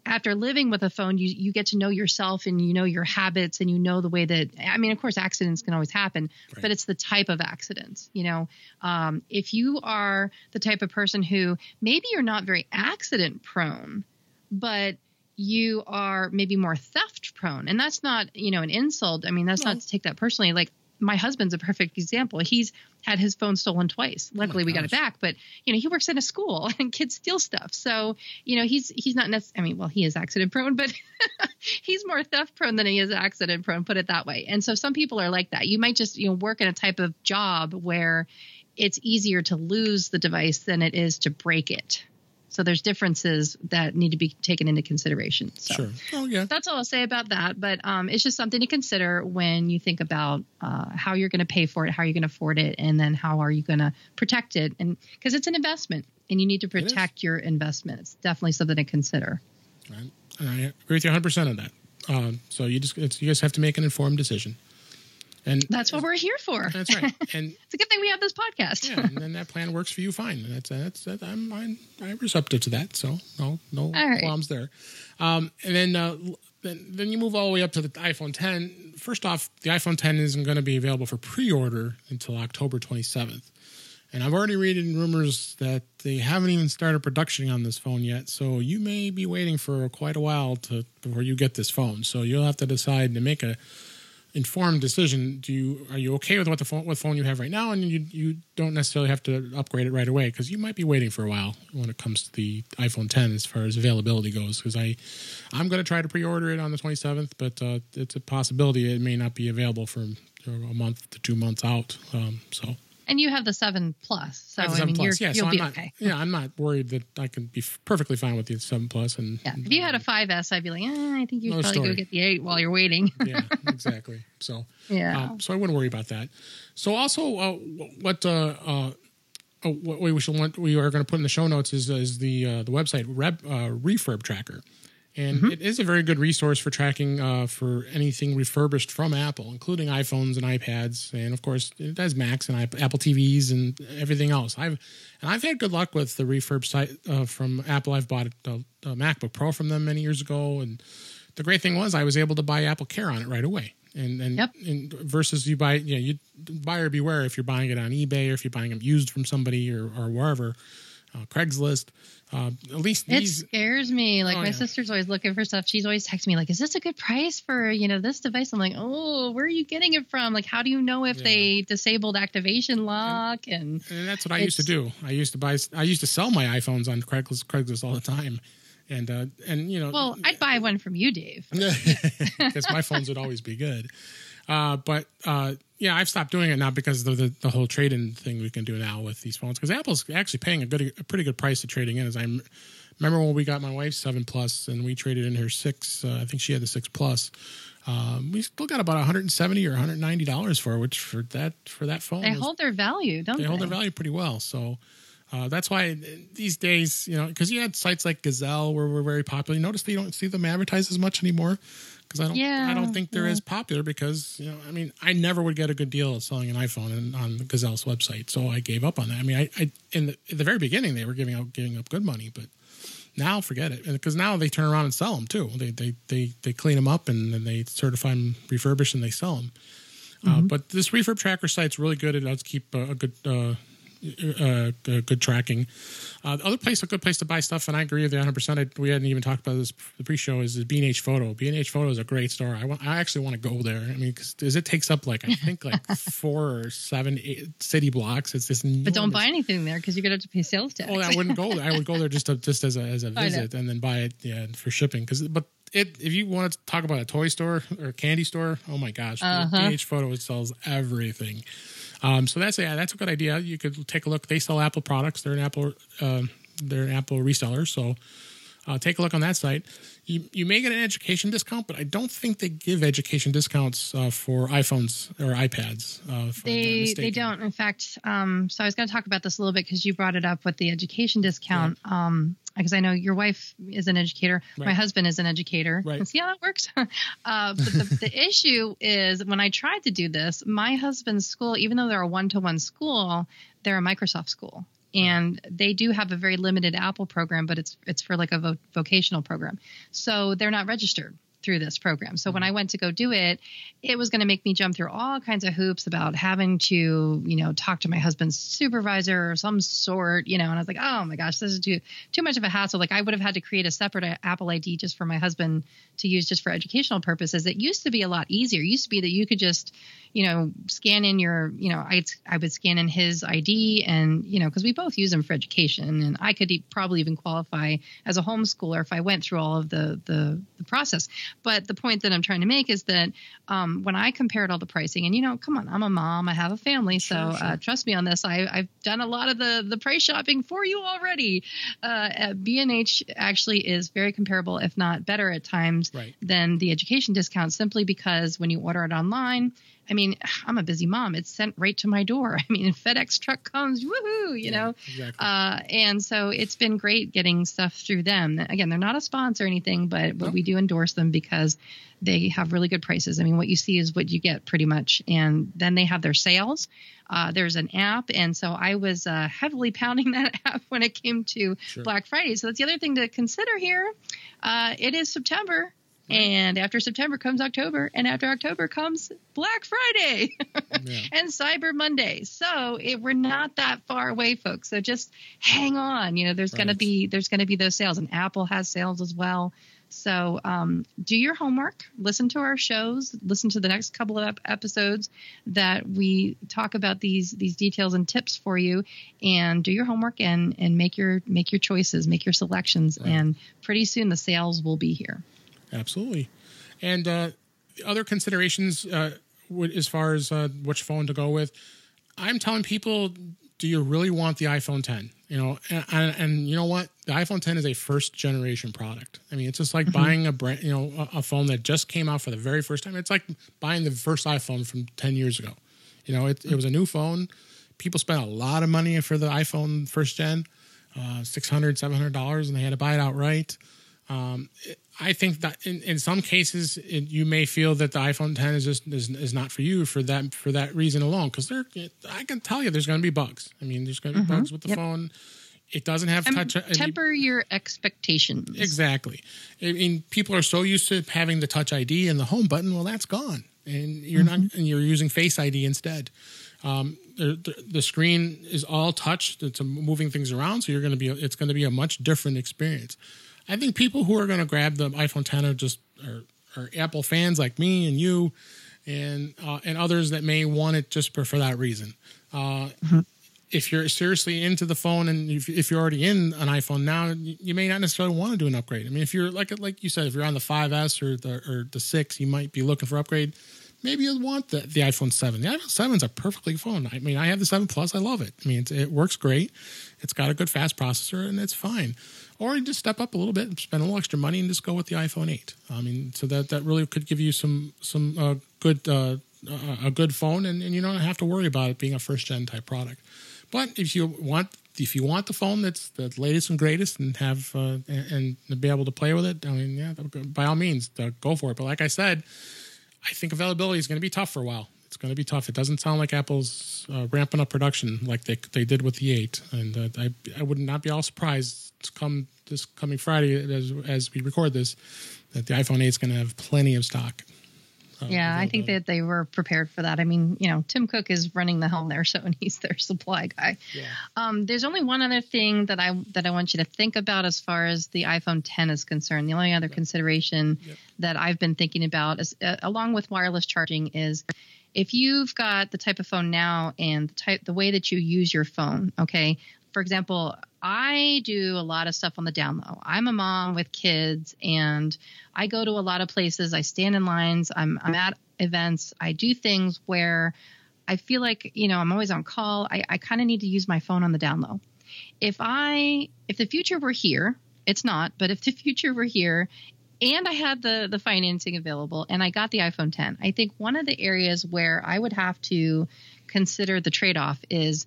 after living with a phone, you you get to know yourself and you know your habits and you know the way that I mean, of course, accidents can always happen,
Right.
but it's the type of accidents. You know, um, if you are the type of person who maybe you're not very accident prone, but you are maybe more theft prone, and that's not you know an insult. I mean, that's
No.
not to take that personally. Like my husband's a perfect example. He's had his phone stolen twice. Oh Luckily, we got it back, but you know he works in a school <laughs> and kids steal stuff. So you know he's he's not necessarily. I mean, well, he is accident prone, but <laughs> he's more theft prone than he is accident prone. Put it that way. And so some people are like that. You might just you know work in a type of job where it's easier to lose the device than it is to break it. So there's differences that need to be taken into consideration. So
Sure. Oh yeah.
that's all I'll say about that. But um, it's just something to consider when you think about uh, how you're going to pay for it, how you're going to afford it, and then how are you going to protect it. And because it's an investment, and you need to protect your investment. It's definitely something to consider.
Right. I agree with you 100 percent on that. Um, so you just it's, you guys have to make an informed decision. And
That's what we're here for.
that's right. <laughs> And
It's a good thing we have this podcast.
yeah, and then that plan works for you fine. And that's that's that, I'm, I'm I'm receptive to that. So no no
right.
qualms there. Um, and then uh, then then you move all the way up to the iPhone 10. First off, the iPhone 10 isn't going to be available for pre-order until October 27th. And I've already read in rumors that they haven't even started production on this phone yet. So you may be waiting for quite a while to before you get this phone. So you'll have to decide to make a informed decision. Do you are you okay with what the phone what phone you have right now, and you you don't necessarily have to upgrade it right away because you might be waiting for a while when it comes to the iPhone 10 as far as availability goes. Because I I'm going to try to pre-order it on the 27th, but uh, it's a possibility it may not be available for a month to two months out. Um, so.
And you have the seven plus, so
I
I,
the 7
mean,
Plus.
you're,
yeah,
you'll
so
be
not,
okay.
Yeah, I'm not worried that I can be f- perfectly fine with the seven plus. And
Yeah. If you had a 5S, I'd be like, eh, I think you should probably
story.
go get the 8 while you're waiting. <laughs>
yeah, <laughs> exactly. So
yeah.
Um, so I wouldn't worry about that. So also, uh, what uh, uh, uh, what we should want we are going to put in the show notes is is the uh, the website Reb, uh, Refurb Tracker, and
Mm-hmm.
it is a very good resource for tracking uh, for anything refurbished from Apple, including iPhones and iPads, and of course it has Macs and iP- Apple TVs and everything else. I've and I've had good luck with the refurb site uh, from Apple. I've bought a, a MacBook Pro from them many years ago, and the great thing was I was able to buy Apple Care on it right away. And and,
Yep.
and versus you buy, you know, you buyer beware if you're buying it on eBay or if you're buying them used from somebody or, or wherever, uh, Craigslist. Uh, at least
It scares me. Like
Oh,
my
yeah.
sister's always looking for stuff. She's always texting me like, "Is this a good price for you know this device?" I'm like, "Oh, where are you getting it from? Like, how do you know if
Yeah.
they disabled activation lock?" And
and that's what I used to do. I used to buy, I used to sell my iPhones on Craigslist, Craigslist all the time, and uh, and you know,
well, I'd buy one from you, Dave. <laughs>
because my phones would always be good. Uh, but uh, yeah, I've stopped doing it now because of the, the whole trade in thing we can do now with these phones. Because Apple's actually paying a good, a pretty good price to trading in. As I m- remember when we got my wife's seven plus and we traded in her six. Uh, I think she had the six plus. Um, we still got about 170 or 190 dollars for which for that for that phone
They
was-
hold their value, don't
they
they?
hold their value pretty well. So uh, that's why these days, you know, because you had sites like Gazelle where we're very popular. You notice that you don't see them advertised as much anymore because I don't,
Yeah,
I don't think they're
yeah.
as popular because you know, I mean, I never would get a good deal of selling an iPhone in, on Gazelle's website, so I gave up on that. I mean, I, I in the, at the very beginning they were giving out giving up good money, but now forget it because now they turn around and sell them too. They they they they clean them up and then they certify them refurbished and they sell them. Uh, but this refurb tracker site's really good. It does keep a, a good uh, uh, uh, good tracking. Uh, the other place, a good place to buy stuff, and I agree with you 100. percent We hadn't even talked about this the pre-show. Is B and H Photo. B and H Photo is a great store. I want. I actually want to go there. I mean, because it takes up like I think like <laughs> four or seven eight city blocks. It's this.
But don't buy anything there because you're gonna have to pay sales tax.
Oh, I wouldn't go there. I would go there just to, just as a as a <laughs> visit and then buy it yeah for shipping. Because but it if you want to talk about a toy store or a candy store, oh my gosh,
Uh-huh.
BH Photo sells everything. Um, so that's yeah, that's a good idea. You could take a look. They sell Apple products. They're an Apple um they're an Apple reseller. So uh, take a look on that site. You, you may get an education discount, but I don't think they give education discounts uh, for iPhones or iPads. Uh, if I'm not
They they don't. In fact, um, so I was going to talk about this a little bit because you brought it up with the education discount. Um, because I know your wife is an educator, my husband is an educator.
Right.
See how that works? <laughs> uh, but the, the issue is when I tried to do this, my husband's school, even though they're a one-to-one school, they're a Microsoft school. And they do have a very limited Apple program, but it's it's for like a vo- vocational program. So they're not registered through this program. So when I went to go do it, it was going to make me jump through all kinds of hoops about having to, you know, talk to my husband's supervisor or some sort, you know, and I was like, oh my gosh, this is too too much of a hassle. Like I would have had to create a separate uh, Apple ID just for my husband to use just for educational purposes. It used to be a lot easier. It used to be that you could just, you know, scan in your, you know, I I would scan in his ID, and you know, because we both use them for education, and I could e- probably even qualify as a homeschooler if I went through all of the the, the process. But the point that I'm trying to make is that um, when I compared all the pricing, and you know, come on, I'm a mom, I have a family, so sure, sure. Uh, trust me on this. I, I've done a lot of the the price shopping for you already. Uh, B&H actually is very comparable, if not better at times, right. than the education discount, simply because when you order it online I mean, <sighs> I'm a busy mom. It's sent right to my door. <laughs> I mean, FedEx truck comes, woohoo, you yeah, know? Exactly. Uh, and so it's been great getting stuff through them. Again, they're not a sponsor or anything, but, but we do endorse them because they have really good prices. I mean, what you see is what you get pretty much. And then they have their sales. Uh, there's an app. And so I was uh, heavily <laughs> pounding that app when it came to sure. Black Friday. So that's the other thing to consider here. Uh, it is September. And after September comes October, and after October comes Black Friday <laughs> yeah. and Cyber Monday. So it, we're not that far away, folks. So just hang on. You know, there's right. going to be there's to be those sales, and Apple has sales as well. So um, do your homework, listen to our shows, listen to the next couple of episodes that we talk about these these details and tips for you, and do your homework and and make your make your choices, make your selections, right. and pretty soon the sales will be here.
Absolutely. And uh, other considerations uh, as far as uh, which phone to go with, I'm telling people, do you really want the iPhone 10? You know, and, and, and you know what? The iPhone 10 is a first generation product. I mean, it's just like mm-hmm. buying a brand, you know, a, a, phone that just came out for the very first time. It's like buying the first iPhone from 10 years ago. You know, it, it was a new phone. People spent a lot of money for the iPhone first gen, uh, $600, $700, and they had to buy it outright. Um, I think that in, in some cases it, you may feel that the iPhone 10 is just is, is not for you for that for that reason alone because there I can tell you there's going to be bugs. I mean, there's going to be mm-hmm. bugs with the yep. phone. It doesn't have touch.
Temper your expectations.
Exactly. I mean, people are so used to having the Touch ID and the home button. Well, that's gone, and you're mm-hmm. not, and you're using Face ID instead. Um, the, the, the, screen is all touch. It's moving things around, so you're going to be. It's going to be a much different experience. I think people who are going to grab the iPhone 10 are just are, are Apple fans like me and you, and uh, and others that may want it just for, for that reason. Uh, mm-hmm. If you're seriously into the phone and if, if, you're already in an iPhone now, you may not necessarily want to do an upgrade. I mean, if you're like like you said, if you're on the 5S or the or the six, you might be looking for upgrade. Maybe you'll want the, the iPhone 7. The iPhone 7 is a perfectly phone. I mean, I have the 7 Plus. I love it. I mean, it works great. It's got a good fast processor and it's fine or you just step up a little bit and spend a little extra money and just go with the iPhone 8. I mean, so that that really could give you some some uh, good uh, a good phone, and, and you don't have to worry about it being a first gen type product. But if you want if you want the phone that's the latest and greatest and have uh, and, and, be able to play with it, I mean, yeah, by all means, uh, go for it. But like I said, I think availability is going to be tough for a while. It's going to be tough. It doesn't sound like Apple's uh, ramping up production like they they did with the eight, and uh, I I would not be all surprised come this coming Friday as as we record this that the iPhone 8 is going to have plenty of stock.
Uh, yeah, I think that they were prepared for that. I mean, you know, Tim Cook is running the helm there, so <laughs> and he's their supply guy. Yeah. Um, there's only one other thing that I that I want you to think about as far as the iPhone 10 is concerned. The only other consideration yep. that I've been thinking about, is, uh, along with wireless charging, is if you've got the type of phone now and the type the way that you use your phone. Okay, for example, I do a lot of stuff on the down low. I'm a mom with kids and I go to a lot of places. I stand in lines. I'm, I'm at events. I do things where I feel like, you know, I'm always on call. I, I kind of need to use my phone on the down low. If I, if the future were here, it's not, but if the <laughs> future were here and I had the the financing available and I got the iPhone 10, I think one of the areas where I would have to consider the trade off is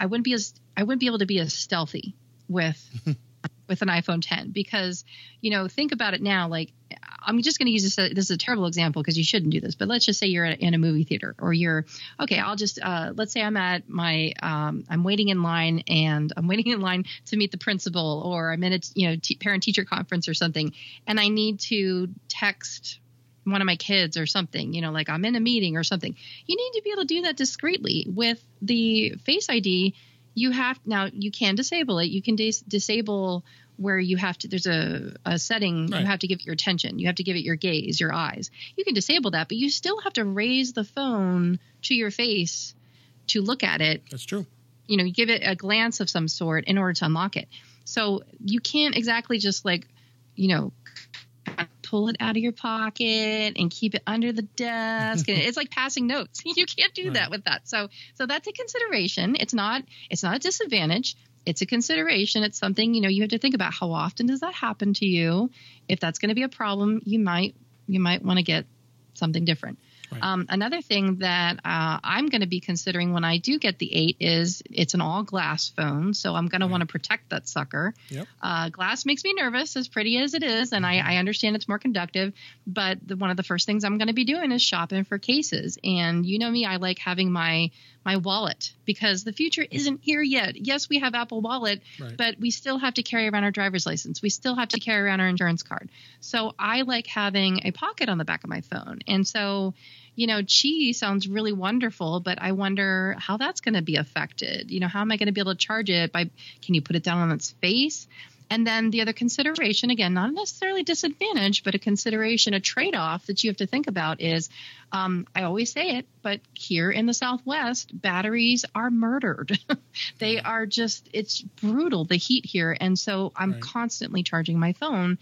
I wouldn't be as I wouldn't be able to be as stealthy with <laughs> with an iPhone 10 because you know think about it now like I'm just going to use this this is a terrible example because you shouldn't do this but let's just say you're in a movie theater or you're okay I'll just uh, let's say I'm at my um, I'm waiting in line and I'm waiting in line to meet the principal or I'm in a you know t- parent teacher conference or something and I need to text one of my kids or something, you know, like I'm in a meeting or something. You need to be able to do that discreetly. With the Face ID, you have now you can disable it. You can dis- disable where you have to there's a, a setting
Right.
you have to give it your attention you have to give it your gaze your eyes you can disable that but you still have to raise the phone to your face to look at it
That's true.
you know you give it a glance of some sort in order to unlock it so you can't exactly just like you know pull it out of your pocket and keep it under the desk. <laughs> It's like passing notes. <laughs> You can't do that with that. So so that's a consideration. It's not it's not a disadvantage. It's a consideration. It's something you know you have to think about how often does that happen to you? If that's going to be a problem you might you might want to get something different
Right.
um, another thing that uh, I'm going to be considering when I do get the eight is it's an all glass phone, so I'm going to want to protect that sucker.
Yep.
Uh, glass makes me nervous, as pretty as it is, and I, I understand it's more conductive. But the, one of the first things I'm going to be doing is shopping for cases. And you know me, I like having my my wallet because the future isn't here yet. Yes, we have Apple Wallet,
Right.
but we still have to carry around our driver's license. We still have to carry around our insurance card. So I like having a pocket on the back of my phone. And so, you know, Qi sounds really wonderful, but I wonder how that's going to be affected. You know, how am I going to be able to charge it by can you put it down on its face? And then the other consideration, again, not necessarily disadvantage, but a consideration, a trade off that you have to think about is um, I always say it, but here in the Southwest, batteries are murdered. <laughs> they are just, it's brutal, the heat here. And so I'm
Right.
constantly charging my phone.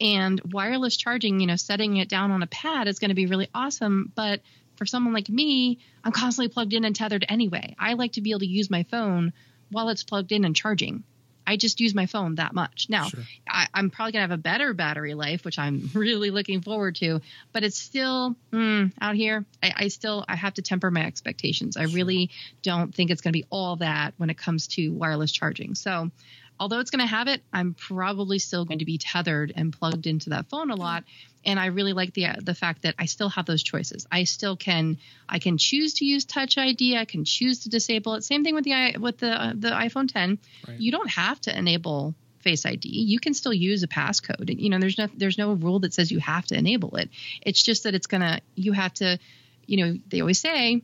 And wireless charging, you know, setting it down on a pad is going to be really awesome. But for someone like me, I'm constantly plugged in and tethered anyway. I like to be able to use my phone while it's plugged in and charging. I just use my phone that much. Now,
Sure.
I, I'm probably going to have a better battery life, which I'm <laughs> really looking forward to. But it's still mm, out here. I, I still I have to temper my expectations. I really don't think it's going to be all that when it comes to wireless charging. So, although it's going to have it, I'm probably still going to be tethered and plugged into that phone a lot. And I really like the the fact that I still have those choices. I still can I can choose to use Touch ID. I can choose to disable it. Same thing with the with the uh, the iPhone 10.
Right.
You don't have to enable Face ID. You can still use a passcode. And You know, there's no there's no rule that says you have to enable it. It's just that it's gonna you have to, you know, they always say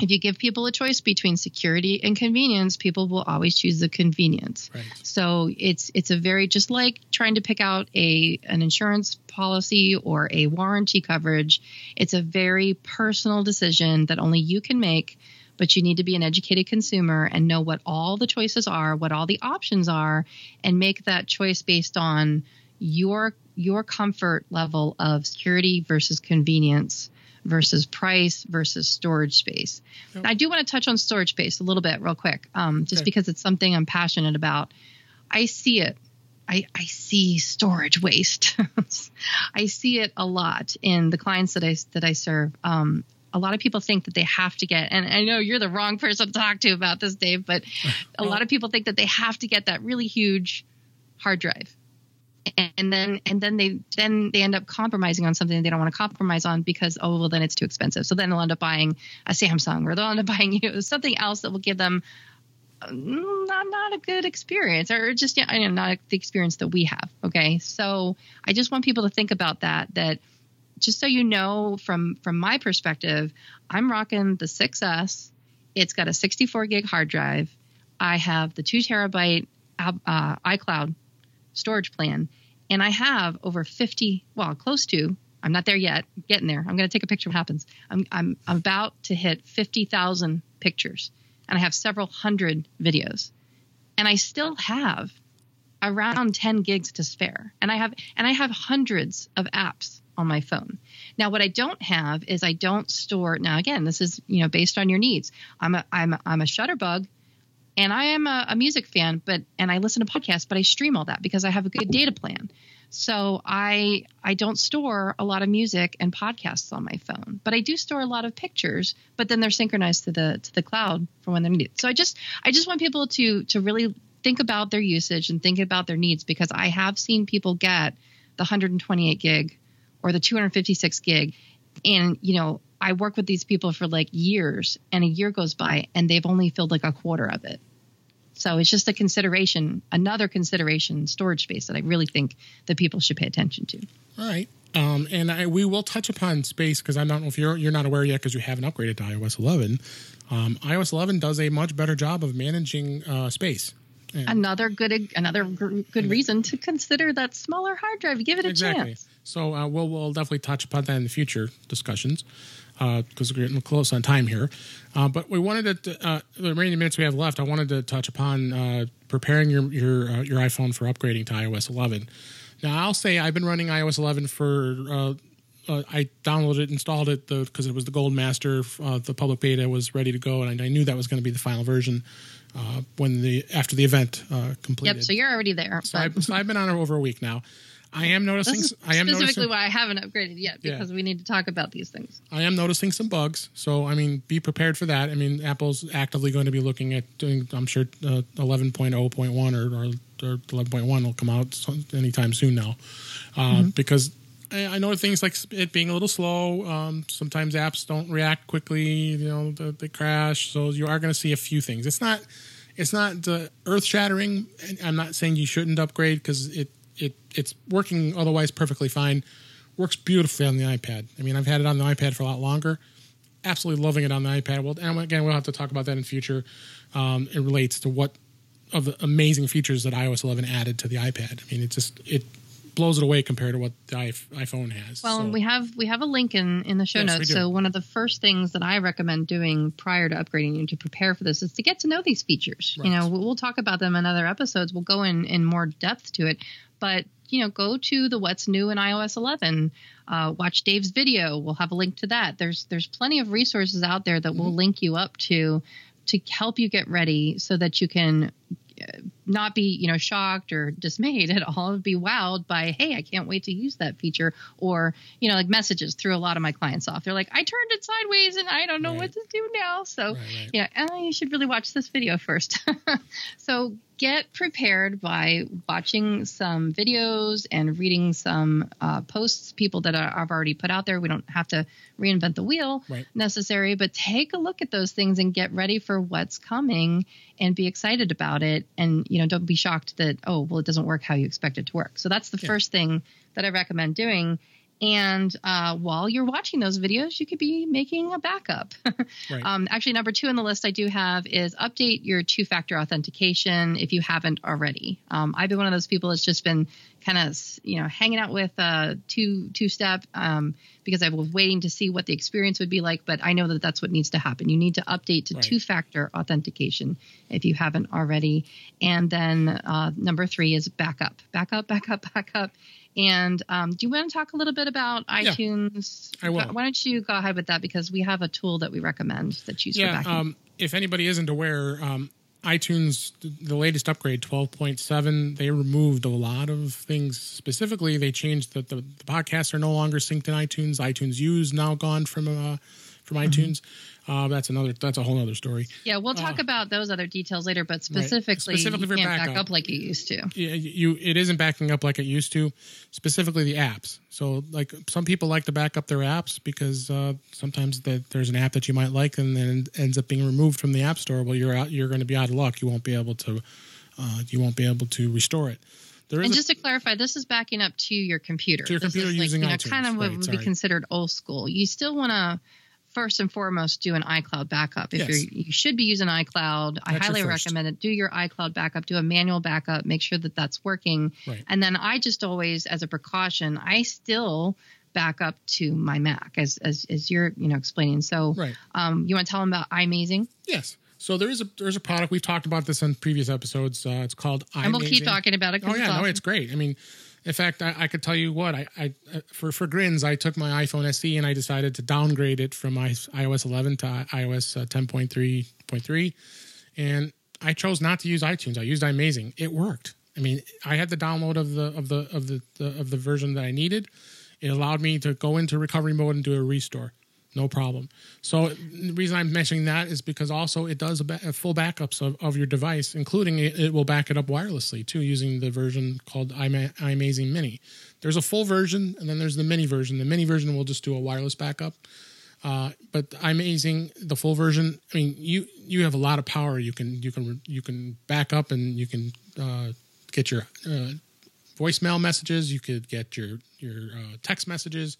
if you give people a choice between security and convenience, people will always choose the convenience.
Right.
So it's it's a very just like trying to pick out a an insurance policy or a warranty coverage. It's a very personal decision that only you can make, but you need to be an educated consumer and know what all the choices are, what all the options are, and make that choice based on your your comfort level of security versus convenience versus price versus storage space.
Yep.
I do want to touch on storage space a little bit real quick, um, just
Okay.
because it's something I'm passionate about. I see it. I, I see storage waste. <laughs> I see it a lot in the clients that I that I serve. Um, a lot of people think that they have to get, and I know you're the wrong person to talk to about this, Dave, but a <laughs> lot of people think that they have to get that really huge hard drive and then and then they then they end up compromising on something they don't want to compromise on because oh well then it's too expensive. So then they'll end up buying a samsung or they'll end up <laughs> buying you know something else that will give them uh, not not a good experience or just you know, not the experience that we have okay? So i just want people to think about that that just so you know from from my perspective i'm rocking the 6s it's got a 64 gig hard drive. I have the 2 terabyte uh, icloud storage plan. And i have over 50 well close to i'm not there yet getting there. I'm going to take a picture of what happens. I'm, I'm, about to hit 50000 pictures and i have several hundred videos. And i still have around 10 gigs to spare. And i have and i have hundreds of apps on my phone. Now what i don't have is i don't store now again this is you know based on your needs. I'm a i'm a, I'm a shutterbug and I am a, a music fan, but and I listen to podcasts, but I stream all that because I have a good data plan. So I I don't store a lot of music and podcasts on my phone, but I do store a lot of pictures. But then they're synchronized to the to the cloud for when they're needed. So I just I just want people to to really think about their usage and think about their needs because I have seen people get the 128 gig or the 256 gig, and you know I work with these people for like years, and a year goes by, and they've only filled like a quarter of it. So it's just a consideration, another consideration, storage space that I really think that people should pay attention to.
All right. Um, and I, we will touch upon space because I don't know if you're you're not aware yet because you haven't upgraded to iOS 11. Um, iOS 11 does a much better job of managing uh, space. And-
Another good another good reason to consider that smaller hard drive. Give it a
exactly.
chance.
So uh, we'll we'll definitely touch upon that in the future discussions because we're getting close on time here. Uh, but we wanted to uh, the remaining minutes we have left. I wanted to touch upon uh, preparing your your uh, your iPhone for upgrading to iOS 11. Now I'll say I've been running iOS 11 for. Uh, uh, I downloaded it, installed it because it was the Gold Master. Uh, the public beta was ready to go, and I, I knew that was going to be the final version uh, when the after the event uh, completed.
Yep. So you're already there.
So, I, so I've been on it over a week now. I am noticing.
this is
I am
specifically
noticing.
why I haven't upgraded yet
Yeah.
because we need to talk about these things.
I am noticing some bugs. So I mean, be prepared for that. I mean, Apple's actively going to be looking at doing. I'm sure uh, 11.0.1 or, or, or 11.1 will come out anytime soon now, uh, because. I know things like it being a little slow. Um, sometimes apps don't react quickly. You know, they, they crash. So you are going to see a few things. It's not, it's not uh, earth shattering. I'm not saying you shouldn't upgrade because it it it's working otherwise perfectly fine. Works beautifully on the iPad. I mean, I've had it on the iPad for a lot longer. Absolutely loving it on the iPad. Well, and again, we'll have to talk about that in future. Um, it relates to what of the amazing features that iOS 11 added to the iPad. I mean, it just it blows it away compared to what the iPhone has.
Well,
So-
and we have we have a link in in the show
Yes,
notes. So one of the first things that I recommend doing prior to upgrading you to prepare for this is to get to know these features. You know, we'll talk about them in other episodes. We'll go in in more depth to it, but you know, go to the what's new in iOS 11. Uh, watch Dave's video. We'll have a link to that. There's there's plenty of resources out there that
Mm-hmm.
will link you up to to help you get ready so that you can not be you know shocked or dismayed at all be wowed by hey i can't wait to use that feature or you know like messages threw a lot of my clients off they're like i turned it sideways and i don't know
Right.
what to do now so
Right, right.
yeah uh, you should really watch this video first <laughs> so get prepared by watching some videos and reading some uh, posts people that are, have already put out there we don't have to reinvent the wheel
Right.
necessary but take a look at those things and get ready for what's coming and be excited about it and you know don't be shocked that oh well it doesn't work how you expect it to work so that's the
Yeah.
first thing that i recommend doing and uh, while you're watching those videos you could be making a backup. <laughs>
Right.
um, actually number two on the list i do have is update your two-factor authentication if you haven't already. Um, i've been one of those people that's just been kind of you know hanging out with uh, two two step um, because i was waiting to see what the experience would be like but i know that that's what needs to happen. You need to update to
Right.
two factor authentication if you haven't already. And then uh, number three is backup. Backup backup <laughs> backup and um, do you want to talk a little bit about iTunes?
I will.
Why don't you go ahead with that because we have a tool that we recommend that's used for
yeah.
backup.
Um, if anybody isn't aware, um, iTunes, the latest upgrade, 12.7, they removed a lot of things. Specifically, they changed that the, the podcasts are no longer synced in iTunes. iTunes U is now gone from uh, from
Mm-hmm.
iTunes. Uh, that's another. That's a whole other story.
yeah, we'll talk about those other details later, but specifically,
uh, Specifically
you can't back
backup.
up like you used to.
Yeah, you it isn't backing up like it used to, specifically the apps. So like some people like to back up their apps because uh, sometimes that there's an app that you might like and then ends up being removed from the app store. Well, you're out, you're going to be out of luck. You won't be able to uh, you won't be able to restore it. There is
And
a-
just to clarify, this is backing up to your computer.
To your
This
computer
is like,
using
you know,
iTunes.
kind of what
Right,
would be considered old school. You still want to first and foremost do an iCloud backup. If
Yes.
you're you should be using iCloud, I
That's your
highly recommend it. Do your iCloud backup, do a manual backup, make sure that that's working.
Right.
And then I just always as a precaution, I still back up to my Mac as as, as you're, you know, explaining. So
Right.
um, you want to tell them about iMazing?
yes. So there is a there's a product we've talked about this in previous episodes. Uh, it's called iMazing.
And we'll keep talking about it.
Oh yeah, no, it's great. I mean, in fact, I, I could tell you what I, I uh, for for grins, I took my iPhone SE and I decided to downgrade it from I, iOS 11 to iOS uh, 10.3.3, and I chose not to use iTunes. I used iMazing. It worked. I mean, I had the download of the of the of the, the of the version that I needed. It allowed me to go into recovery mode and do a restore. No problem. So the reason I'm mentioning that is because also it does a, ba- a full backups of, of your device, including it, it will back it up wirelessly too, using the version called iMa- iMazing Mini. There's a full version, and then there's the mini version. The mini version will just do a wireless backup. Uh, but iMazing, the full version. I mean, you you have a lot of power. You can you can you can back up and you can uh, get your uh, voicemail messages. You could get your your uh, text messages.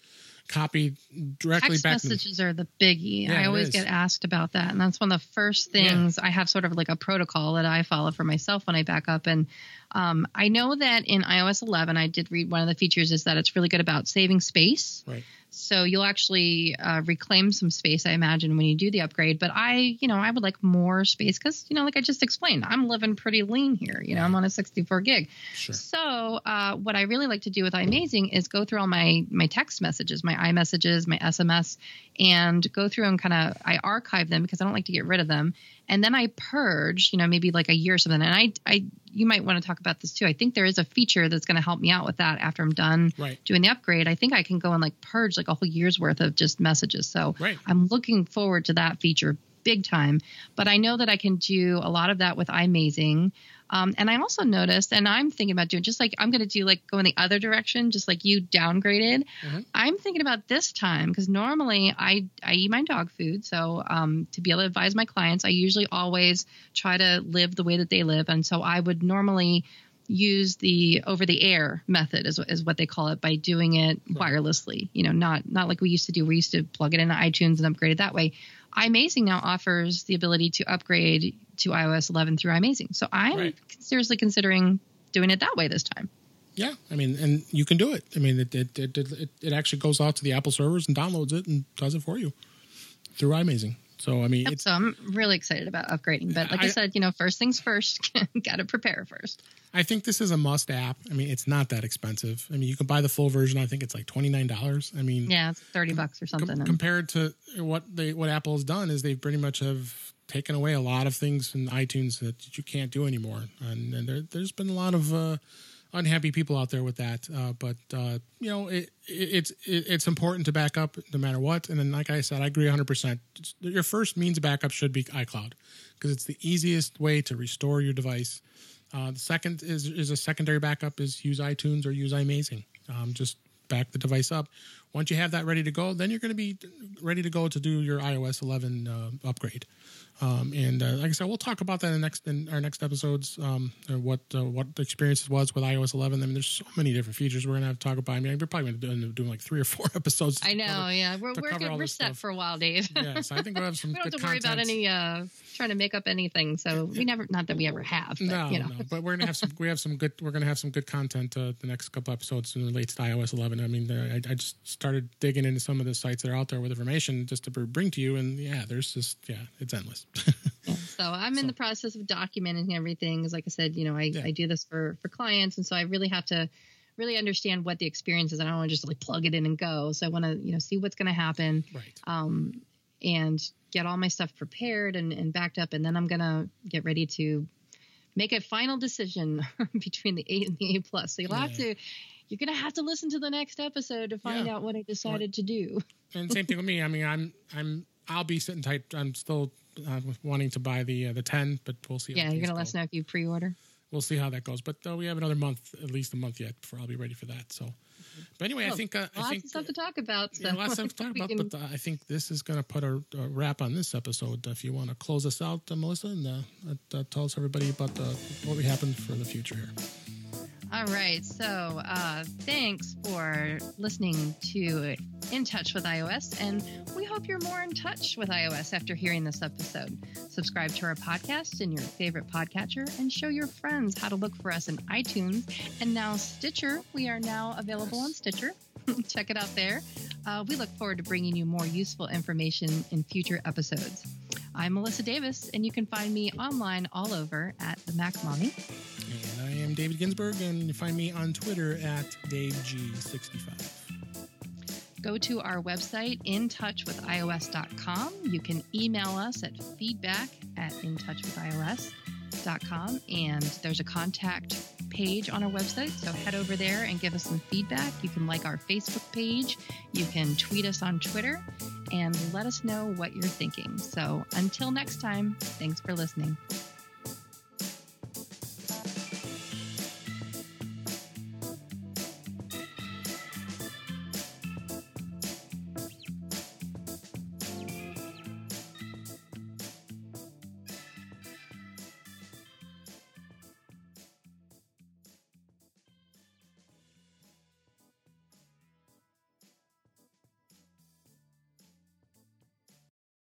Copy directly
Text
back.
messages are the biggie.
Yeah,
I always get asked about that, and that's one of the first
Yeah.
things I have sort of like a protocol that I follow for myself when I back up. And um, I know that in iOS 11, I did read one of the features is that it's really good about saving space.
Right.
So you'll actually uh, reclaim some space, I imagine, when you do the upgrade. But I, you know, I would like more space because, you know, like I just explained, I'm living pretty lean here. You know, I'm on a 64 gig.
Sure.
So uh, what I really like to do with iMazing is go through all my my text messages, my iMessages, my SMS, and go through and kind of I archive them because I don't like to get rid of them, and then I purge, you know, maybe like a year or something. And I I you might want to talk about this too. I think there is a feature that's going to help me out with that after I'm done
Right.
doing the upgrade. I think I can go and like purge like a whole year's worth of just messages. So
Right.
I'm looking forward to that feature big time. But I know that I can do a lot of that with iMazing. Um, and I also noticed, and I'm thinking about doing just like I'm going to do like go in the other direction, just like you downgraded.
Mhm.
I'm thinking about this time because normally I I eat my dog food, so um, to be able to advise my clients, I usually always try to live the way that they live, and so I would normally use the over the air method is, is what they call it by doing it wirelessly you know not not like we used to do we used to plug it into itunes and upgrade it that way iMazing now offers the ability to upgrade to iOS 11 through iMazing. So I'm
Right.
seriously considering doing it that way this time.
Yeah, I mean, and you can do it. I mean, it it, it it it actually goes out to the Apple servers and downloads it and does it for you through iMazing. So I mean, it's
so I'm really excited about upgrading. But like I,
I-
said, you know, first things first, <laughs> got to prepare first.
I think this is a must app. I mean, it's not that expensive. I mean, you can buy the full version. I think it's like twenty nine dollars. I mean,
Yeah, it's 30 bucks or something. and-
compared to what they what Apple has done is they pretty much have taken away a lot of things in iTunes that you can't do anymore, and, and there, there's been a lot of uh, unhappy people out there with that. Uh, but uh, you know, it, it, it's it, it's important to back up no matter what. And then, like I said, I agree 100. percent Your first means of backup should be iCloud because it's the easiest way to restore your device. Uh, the second is is a secondary backup is use iTunes or use iMazing. Um, just back the device up. Once you have that ready to go, then you're going to be ready to go to do your iOS 11 uh, upgrade. Um, and uh, like I said, we'll talk about that in next in our next episodes. Um, what uh, what the experience was with iOS 11. I mean, there's so many different features we're going to have to talk about. I mean, we're probably going to end up doing like three or four <laughs> episodes.
I know,
cover-
yeah. We're, we're good. We're set
stuff.
for a while, Dave.
Yeah, so I think we'll have <laughs> some
we don't have to worry about any uh trying to make up anything. So we never, not that we ever have, but
No,
you know.
no, but we're gonna have some. We have some good. We're gonna have some good content uh, the next couple episodes in relates to iOS 11. I mean, I, I just started digging into some of the sites that are out there with information just to bring to you, and yeah, there's just yeah, it's endless. <laughs>
So I'm in the process of documenting everything. Because, like I said, you know, I,
Yeah.
I do this for for clients, and so I really have to really understand what the experience is. I don't want to just like plug it in and go. So I want to, you know, see what's going to happen
right.
um, and get all my stuff prepared and, and backed up, and then I'm gonna get ready to make a final decision <laughs> between the eight and the eight plus. So you'll have to you're gonna have to listen to the next episode to find
Yeah.
out what I decided to do.
And same thing with me. I mean, I'm I'm I'll be sitting tight. I'm still uh, wanting to buy the uh, the 10, but we'll see. how
Yeah, you're gonna
go.
let us know if you pre-order.
We'll see how that goes. But uh, we have another month, at least a month yet, before I'll be ready for that. So, but anyway, I think uh, I
Lots
think
of stuff to talk about. So
Yeah, lots of stuff to talk <laughs> about,
can-
but uh, I think this is going to put a, a wrap on this episode. If you want to close us out, uh, Melissa, and uh, tell us everybody about what we happen for the future here.
All right. So uh, thanks for listening to In Touch with iOS. And we hope you're more in touch with iOS after hearing this episode. Subscribe to our podcast in your favorite podcatcher and show your friends how to look for us in iTunes and now Stitcher. We are now available on Stitcher. <laughs> Check it out there. Uh, we look forward to bringing you more useful information in future episodes. I'm Melissa Davis, and you can find me online all over at the Mac Mommy.
I am David Ginsburg, and you find me on Twitter at DaveG65.
go to our website intouchwithios.com you can email us at feedback at intouchwithios.com and there's a contact page on our website so head over there and give us some feedback. You can like our facebook page. You can tweet us on twitter and let us know what you're thinking. So until next time thanks for listening